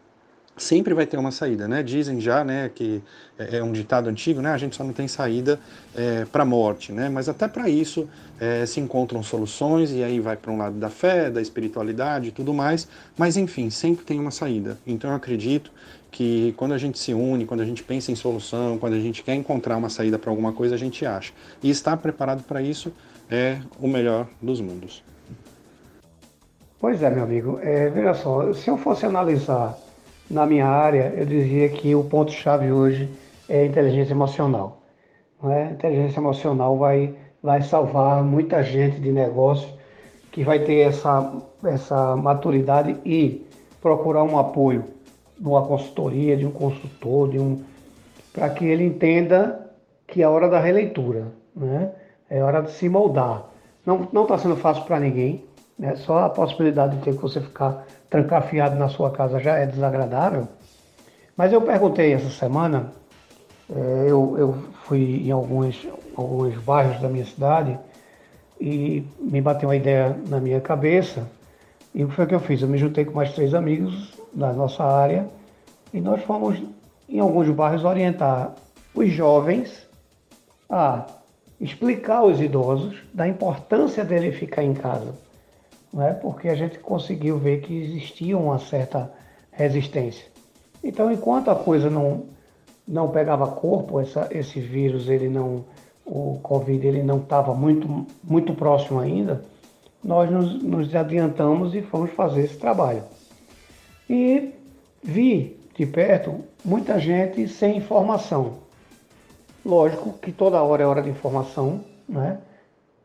Sempre vai ter uma saída, né? Dizem já, né, que é, é um ditado antigo, né? A gente só não tem saída é, para a morte, né? Mas até para isso é, se encontram soluções e aí vai para um lado da fé, da espiritualidade e tudo mais. Mas enfim, sempre tem uma saída. Então eu acredito que quando a gente se une, quando a gente pensa em solução, quando a gente quer encontrar uma saída para alguma coisa, a gente acha. E estar preparado para isso é o melhor dos mundos. Pois é, meu amigo. É, veja só, se eu fosse analisar na minha área, eu dizia que o ponto-chave hoje é inteligência emocional. Não é? A inteligência emocional vai, vai salvar muita gente de negócio que vai ter essa, essa maturidade e procurar um apoio de uma consultoria, de um consultor, de um para que ele entenda que é hora da releitura, né? é hora de se moldar. Não está sendo fácil para ninguém, né? só a possibilidade de ter que você ficar trancafiado na sua casa já é desagradável. Mas eu perguntei essa semana, é, eu, eu fui em alguns, alguns bairros da minha cidade e me bateu uma ideia na minha cabeça. E o que foi que eu fiz? Eu me juntei com mais três amigos da nossa área e nós fomos em alguns bairros orientar os jovens a explicar aos idosos da importância dele ficar em casa né? porque a gente conseguiu ver que existia uma certa resistência. Então, enquanto a coisa não, não pegava corpo, essa, esse vírus, ele não, o Covid, ele não estava muito, muito próximo ainda, nós nos, nos adiantamos e fomos fazer esse trabalho. E vi de perto muita gente sem informação. Lógico que toda hora é hora de informação, né?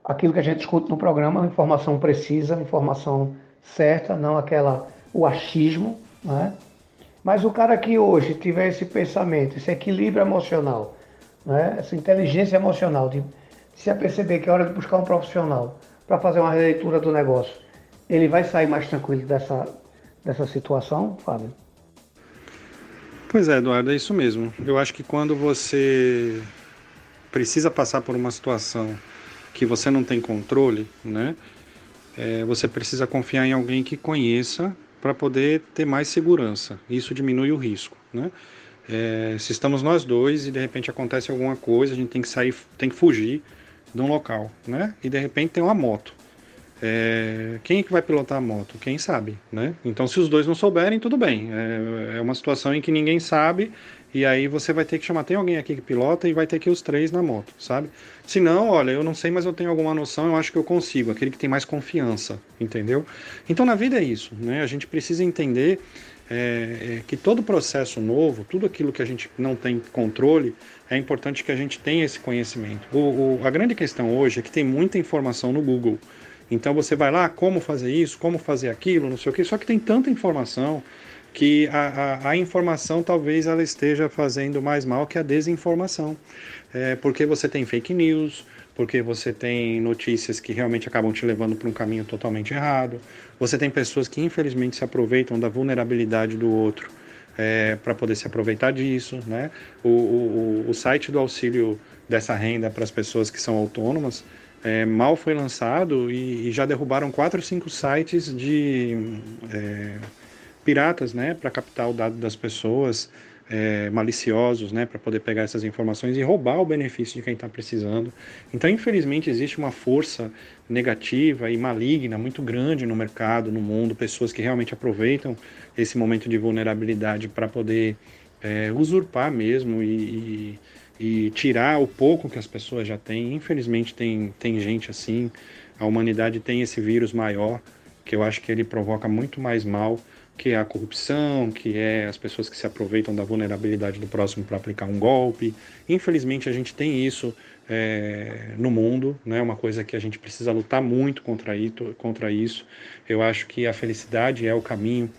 Aquilo que a gente escuta no programa, informação precisa, informação certa, não aquela o achismo, né? Mas o cara que hoje tiver esse pensamento, esse equilíbrio emocional, né? essa inteligência emocional, de se aperceber que é hora de buscar um profissional para fazer uma releitura do negócio, ele vai sair mais tranquilo dessa, dessa situação, Fábio? Pois é, Eduardo, é isso mesmo. Eu acho que quando você precisa passar por uma situação que você não tem controle, né? É, você precisa confiar em alguém que conheça para poder ter mais segurança. Isso diminui o risco, né? É, se estamos nós dois e de repente acontece alguma coisa, a gente tem que sair, tem que fugir de um local, né? E de repente tem uma moto. É, quem é que vai pilotar a moto? Quem sabe, né? Então, se os dois não souberem, tudo bem. É, é uma situação em que ninguém sabe e aí você vai ter que chamar, tem alguém aqui que pilota e vai ter que ir os três na moto, sabe? Se não, olha, eu não sei, mas eu tenho alguma noção, eu acho que eu consigo, aquele que tem mais confiança, entendeu? Então na vida é isso, né? A gente precisa entender é, é, que todo processo novo, tudo aquilo que a gente não tem controle, é importante que a gente tenha esse conhecimento. O, o, a grande questão hoje é que tem muita informação no Google. Então você vai lá, como fazer isso, como fazer aquilo, não sei o que, só que tem tanta informação que a, a, a, informação talvez ela esteja fazendo mais mal que a desinformação, é, porque você tem fake news, porque você tem notícias que realmente acabam te levando para um caminho totalmente errado, você tem pessoas que infelizmente se aproveitam da vulnerabilidade do outro é, para poder se aproveitar disso, né? O, o, o site do auxílio dessa renda para as pessoas que são autônomas é, mal foi lançado e, e, já derrubaram quatro ou cinco sites de é, piratas, né, para captar o dado das pessoas, é, maliciosos, né, para poder pegar essas informações e roubar o benefício de quem está precisando. Então, infelizmente, existe uma força negativa e maligna muito grande no mercado, no mundo, pessoas que realmente aproveitam esse momento de vulnerabilidade para poder é, usurpar mesmo e, e, e, tirar o pouco que as pessoas já têm. Infelizmente, tem, tem gente assim. A humanidade tem esse vírus maior, que eu acho que ele provoca muito mais mal que é a corrupção, que é as pessoas que se aproveitam da vulnerabilidade do próximo para aplicar um golpe. Infelizmente, a gente tem isso é, no mundo, né? uma coisa que a gente precisa lutar muito contra, contra isso. Eu acho que a felicidade é o caminho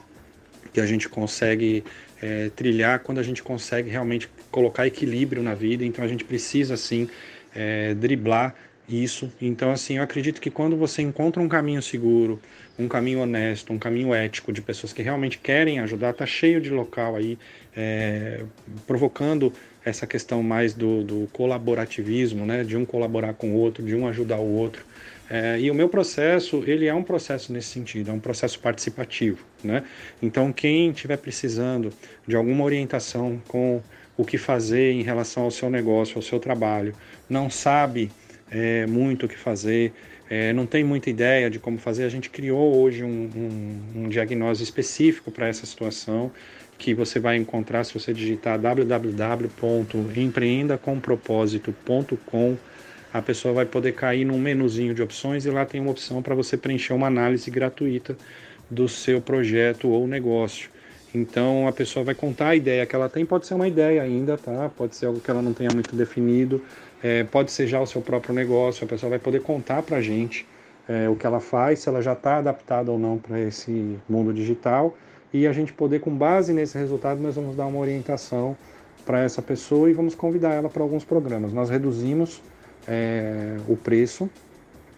que a gente consegue é, trilhar quando a gente consegue realmente colocar equilíbrio na vida. Então, a gente precisa, sim, é, driblar isso. Então, assim, eu acredito que quando você encontra um caminho seguro, um caminho honesto, um caminho ético de pessoas que realmente querem ajudar, tá cheio de local aí é, provocando essa questão mais do, do, colaborativismo, né, de um colaborar com o outro, de um ajudar o outro. É, e o meu processo, ele é um processo nesse sentido, é um processo participativo, né? Então, quem estiver precisando de alguma orientação com o que fazer em relação ao seu negócio, ao seu trabalho, não sabe é, muito o que fazer, é, não tem muita ideia de como fazer, a gente criou hoje um, um, um diagnóstico específico para essa situação que você vai encontrar se você digitar www.empreendacompropósito.com. A pessoa vai poder cair num menuzinho de opções e lá tem uma opção para você preencher uma análise gratuita do seu projeto ou negócio. Então a pessoa vai contar a ideia que ela tem, pode ser uma ideia ainda, tá? Pode ser algo que ela não tenha muito definido, é, pode ser já o seu próprio negócio. A pessoa vai poder contar para a gente é, o que ela faz, se ela já está adaptada ou não para esse mundo digital e a gente poder, com base nesse resultado, nós vamos dar uma orientação para essa pessoa e vamos convidar ela para alguns programas. Nós reduzimos é, o preço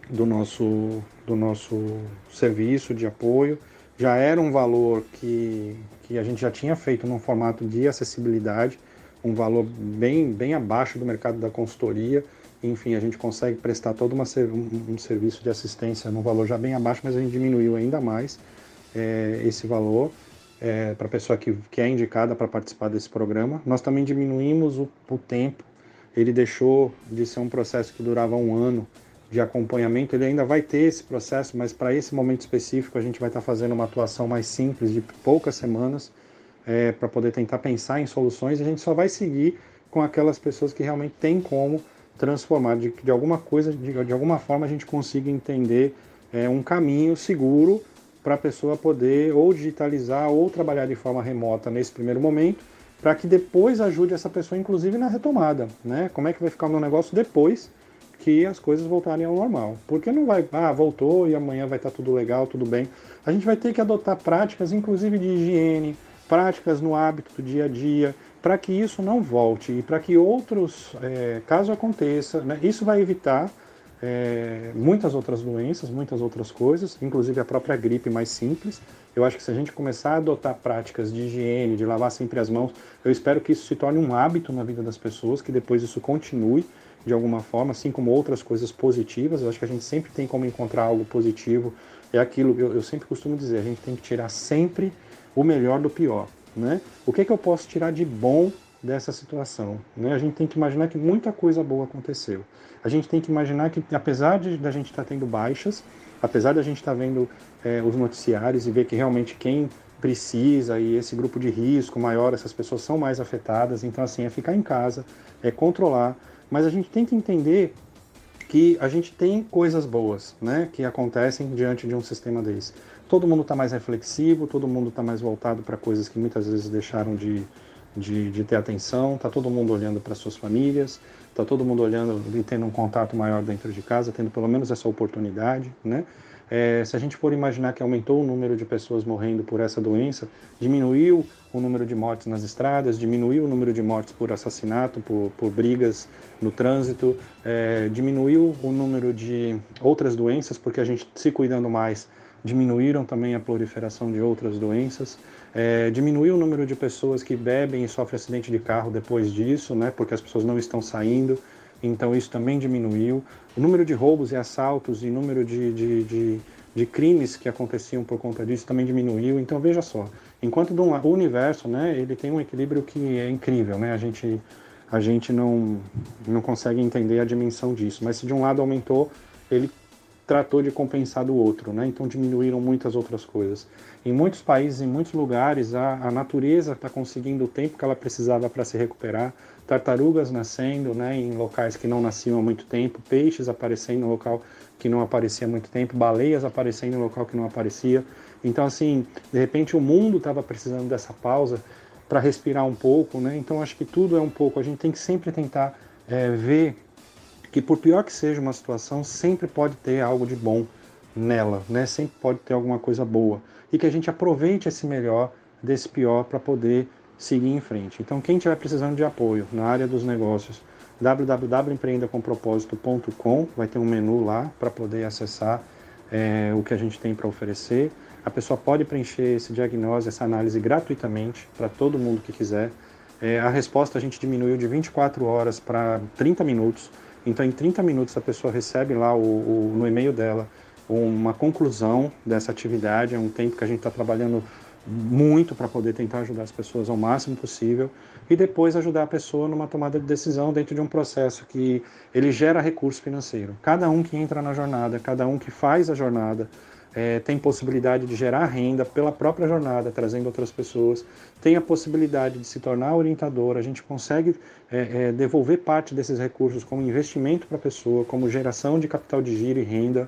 do nosso, do nosso serviço de apoio. Já era um valor que, que a gente já tinha feito num formato de acessibilidade, um valor bem, bem abaixo do mercado da consultoria. Enfim, a gente consegue prestar todo uma, um, um serviço de assistência num valor já bem abaixo, mas a gente diminuiu ainda mais é, esse valor é, para a pessoa que, que é indicada para participar desse programa. Nós também diminuímos o, o tempo, ele deixou de ser um processo que durava um ano de acompanhamento, ele ainda vai ter esse processo, mas para esse momento específico a gente vai estar tá fazendo uma atuação mais simples, de poucas semanas, é, para poder tentar pensar em soluções. E a gente só vai seguir com aquelas pessoas que realmente têm como transformar, de, de alguma coisa, de, de alguma forma a gente consiga entender é, um caminho seguro para a pessoa poder ou digitalizar ou trabalhar de forma remota nesse primeiro momento, para que depois ajude essa pessoa, inclusive na retomada, né? Como é que vai ficar o meu negócio depois que as coisas voltarem ao normal? Porque não vai, ah, voltou e amanhã vai estar tá tudo legal, tudo bem. A gente vai ter que adotar práticas, inclusive de higiene, práticas no hábito do dia a dia, para que isso não volte e para que outros, é, caso aconteça, né, isso vai evitar é, muitas outras doenças, muitas outras coisas, inclusive a própria gripe mais simples. Eu acho que se a gente começar a adotar práticas de higiene, de lavar sempre as mãos, eu espero que isso se torne um hábito na vida das pessoas, que depois isso continue de alguma forma, assim como outras coisas positivas. Eu acho que a gente sempre tem como encontrar algo positivo. É aquilo, eu, eu sempre costumo dizer, a gente tem que tirar sempre o melhor do pior. Né? O que, que eu posso tirar de bom dessa situação. Né? A gente tem que imaginar que muita coisa boa aconteceu. A gente tem que imaginar que, apesar de da gente estar tá tendo baixas, apesar da gente estar tá vendo é, os noticiários e ver que realmente quem precisa e esse grupo de risco maior, essas pessoas são mais afetadas, então assim, é ficar em casa, é controlar, mas a gente tem que entender que a gente tem coisas boas, né, que acontecem diante de um sistema desse. Todo mundo está mais reflexivo, todo mundo está mais voltado para coisas que muitas vezes deixaram de, de, de ter atenção, está todo mundo olhando para suas famílias, está todo mundo olhando e tendo um contato maior dentro de casa, tendo pelo menos essa oportunidade, né? É, se a gente for imaginar que aumentou o número de pessoas morrendo por essa doença, diminuiu o número de mortes nas estradas, diminuiu o número de mortes por assassinato, por, por brigas no trânsito, é, diminuiu o número de outras doenças, porque a gente se cuidando mais, diminuíram também a proliferação de outras doenças. É, diminuiu o número de pessoas que bebem e sofrem acidente de carro depois disso, né, porque as pessoas não estão saindo, então isso também diminuiu. O número de roubos e assaltos e número de, de, de, de crimes que aconteciam por conta disso também diminuiu. Então veja só, enquanto o universo, né, ele tem um equilíbrio que é incrível, né, a gente, a gente não, não consegue entender a dimensão disso, mas se de um lado aumentou, ele tratou de compensar do outro, né? Então diminuíram muitas outras coisas. Em muitos países, em muitos lugares, a, a natureza está conseguindo o tempo que ela precisava para se recuperar. Tartarugas nascendo, né? Em locais que não nasciam há muito tempo, peixes aparecendo em local que não aparecia há muito tempo, baleias aparecendo em local que não aparecia. Então, assim, de repente o mundo estava precisando dessa pausa para respirar um pouco, né? Então, acho que tudo é um pouco. A gente tem que sempre tentar é, ver que por pior que seja uma situação, sempre pode ter algo de bom nela, né? Sempre pode ter alguma coisa boa e que a gente aproveite esse melhor desse pior para poder seguir em frente. Então, quem estiver precisando de apoio na área dos negócios, www.empreendacompropósito.com, vai ter um menu lá para poder acessar é, o que a gente tem para oferecer. A pessoa pode preencher esse diagnóstico, essa análise gratuitamente para todo mundo que quiser. É, a resposta a gente diminuiu de 24 horas para 30 minutos. Então, em 30 minutos, a pessoa recebe lá o, o, no e-mail dela uma conclusão dessa atividade. É um tempo que a gente está trabalhando muito para poder tentar ajudar as pessoas ao máximo possível e depois ajudar a pessoa numa tomada de decisão dentro de um processo que ele gera recurso financeiro. Cada um que entra na jornada, cada um que faz a jornada, é, tem possibilidade de gerar renda pela própria jornada, trazendo outras pessoas, tem a possibilidade de se tornar orientador, a gente consegue é, é, devolver parte desses recursos como investimento para a pessoa, como geração de capital de giro e renda.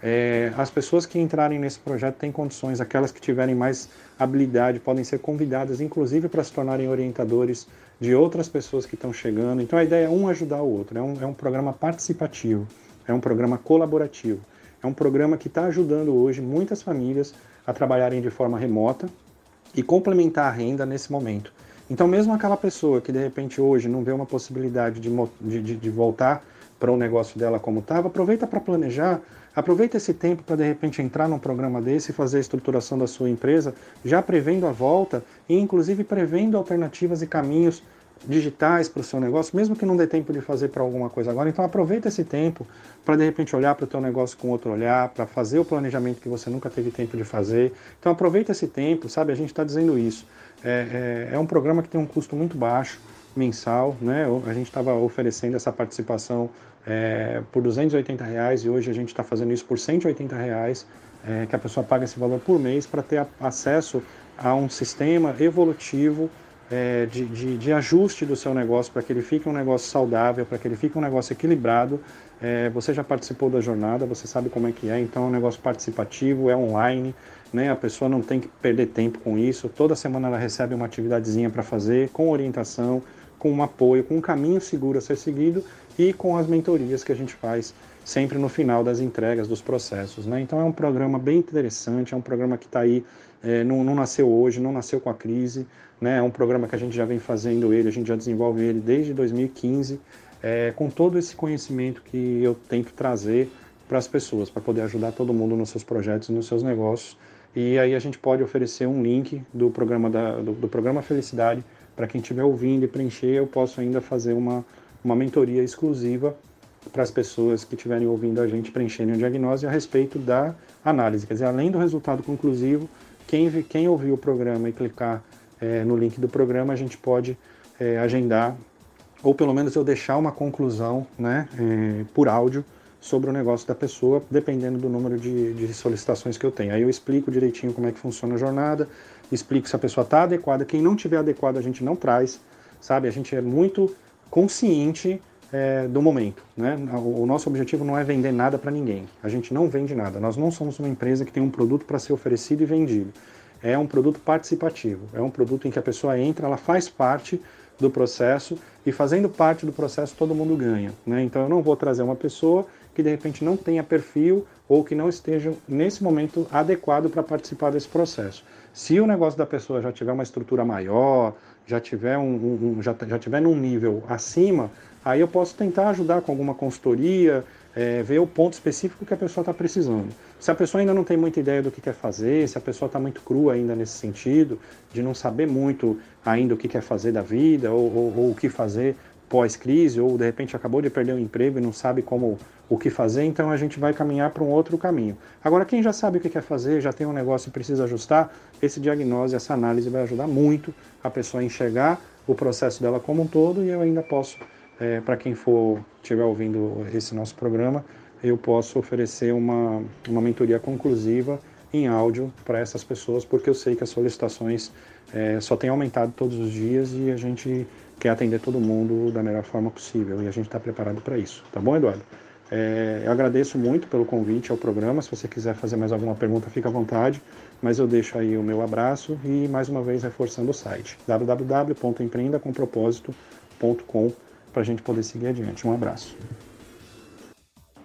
É, as pessoas que entrarem nesse projeto têm condições, aquelas que tiverem mais habilidade podem ser convidadas, inclusive, para se tornarem orientadores de outras pessoas que estão chegando. Então a ideia é um ajudar o outro, é um, é um programa participativo, é um programa colaborativo. É um programa que está ajudando hoje muitas famílias a trabalharem de forma remota e complementar a renda nesse momento. Então, mesmo aquela pessoa que de repente hoje não vê uma possibilidade de, de, de voltar para o negócio dela como estava, aproveita para planejar, aproveita esse tempo para de repente entrar num programa desse e fazer a estruturação da sua empresa, já prevendo a volta e inclusive prevendo alternativas e caminhos digitais para o seu negócio, mesmo que não dê tempo de fazer para alguma coisa agora. Então aproveita esse tempo para de repente olhar para o teu negócio com outro olhar, para fazer o planejamento que você nunca teve tempo de fazer. Então aproveita esse tempo, sabe? A gente está dizendo isso. É, é, é, um programa que tem um custo muito baixo mensal, né? A gente estava oferecendo essa participação é, por 280 reais e hoje a gente está fazendo isso por 180 reais, é, que a pessoa paga esse valor por mês para ter acesso a um sistema evolutivo é, de, de, de, ajuste do seu negócio para que ele fique um negócio saudável, para que ele fique um negócio equilibrado. É, você já participou da jornada, você sabe como é que é, então é um negócio participativo, é online, né? a pessoa não tem que perder tempo com isso. Toda semana ela recebe uma atividadezinha para fazer, com orientação, com um apoio, com um caminho seguro a ser seguido e com as mentorias que a gente faz sempre no final das entregas dos processos. Né? Então é um programa bem interessante, é um programa que está aí, é, não, não nasceu hoje, não nasceu com a crise. Né? É um programa que a gente já vem fazendo ele, a gente já desenvolve ele desde 2015, é, com todo esse conhecimento que eu tento trazer para as pessoas, para poder ajudar todo mundo nos seus projetos nos seus negócios. E aí a gente pode oferecer um link do programa, da, do, do programa Felicidade para quem estiver ouvindo e preencher. Eu posso ainda fazer uma, uma mentoria exclusiva para as pessoas que estiverem ouvindo a gente preencherem o diagnóstico a respeito da análise. Quer dizer, além do resultado conclusivo, quem, quem ouviu o programa e clicar é, no link do programa, a gente pode é, agendar, ou pelo menos eu deixar uma conclusão né, é, por áudio sobre o negócio da pessoa, dependendo do número de, de, solicitações que eu tenho. Aí eu explico direitinho como é que funciona a jornada, explico se a pessoa está adequada, quem não tiver adequado a gente não traz, sabe? A gente é muito consciente é, do momento. Né? O, o nosso objetivo não é vender nada para ninguém. A gente não vende nada. Nós não somos uma empresa que tem um produto para ser oferecido e vendido é um produto participativo, é um produto em que a pessoa entra, ela faz parte do processo e fazendo parte do processo todo mundo ganha. Né? Então eu não vou trazer uma pessoa que de repente não tenha perfil ou que não esteja nesse momento adequado para participar desse processo. Se o negócio da pessoa já tiver uma estrutura maior, já tiver um, um já, já tiver num nível acima, aí eu posso tentar ajudar com alguma consultoria, é, ver o ponto específico que a pessoa está precisando. Se a pessoa ainda não tem muita ideia do que quer fazer, se a pessoa está muito crua ainda nesse sentido, de não saber muito ainda o que quer fazer da vida, ou, ou, ou o que fazer pós-crise, ou de repente acabou de perder o um emprego e não sabe como o que fazer, então a gente vai caminhar para um outro caminho. Agora, quem já sabe o que quer fazer, já tem um negócio e precisa ajustar, esse diagnóstico, essa análise vai ajudar muito a pessoa a enxergar o processo dela como um todo e eu ainda posso é, para quem for estiver ouvindo esse nosso programa, eu posso oferecer uma, uma mentoria conclusiva em áudio para essas pessoas, porque eu sei que as solicitações é, só têm aumentado todos os dias e a gente quer atender todo mundo da melhor forma possível e a gente está preparado para isso. Tá bom, Eduardo? É, eu agradeço muito pelo convite ao programa. Se você quiser fazer mais alguma pergunta, fica à vontade. Mas eu deixo aí o meu abraço e mais uma vez reforçando o site www.empreendacompropósito.com.br para a gente poder seguir adiante. Um abraço.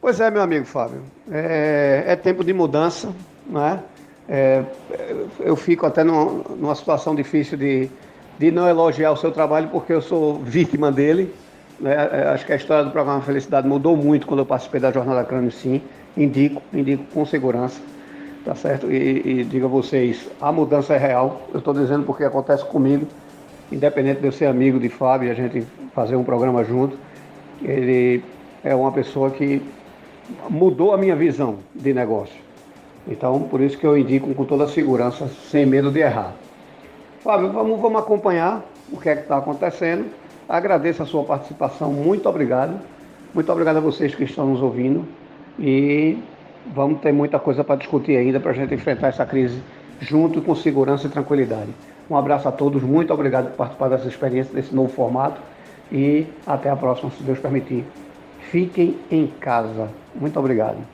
Pois é, meu amigo Fábio. É, é tempo de mudança, né? É, eu fico até numa, numa situação difícil de, de não elogiar o seu trabalho porque eu sou vítima dele, Né? É, acho que a história do programa Felicidade mudou muito quando eu participei da Jornada Crânio, sim. Indico, indico com segurança, tá certo? E, e digo a vocês, a mudança é real. Eu estou dizendo porque acontece comigo, independente de eu ser amigo de Fábio e a gente fazer um programa junto. Ele é uma pessoa que mudou a minha visão de negócio. Então, por isso que eu indico com toda a segurança, sem medo de errar. Fábio, vamos, vamos acompanhar o que é que está acontecendo. Agradeço a sua participação, muito obrigado. Muito obrigado a vocês que estão nos ouvindo. E vamos ter muita coisa para discutir ainda para a gente enfrentar essa crise junto com segurança e tranquilidade. Um abraço a todos, muito obrigado por participar dessa experiência, desse novo formato. E até a próxima, se Deus permitir. Fiquem em casa. Muito obrigado.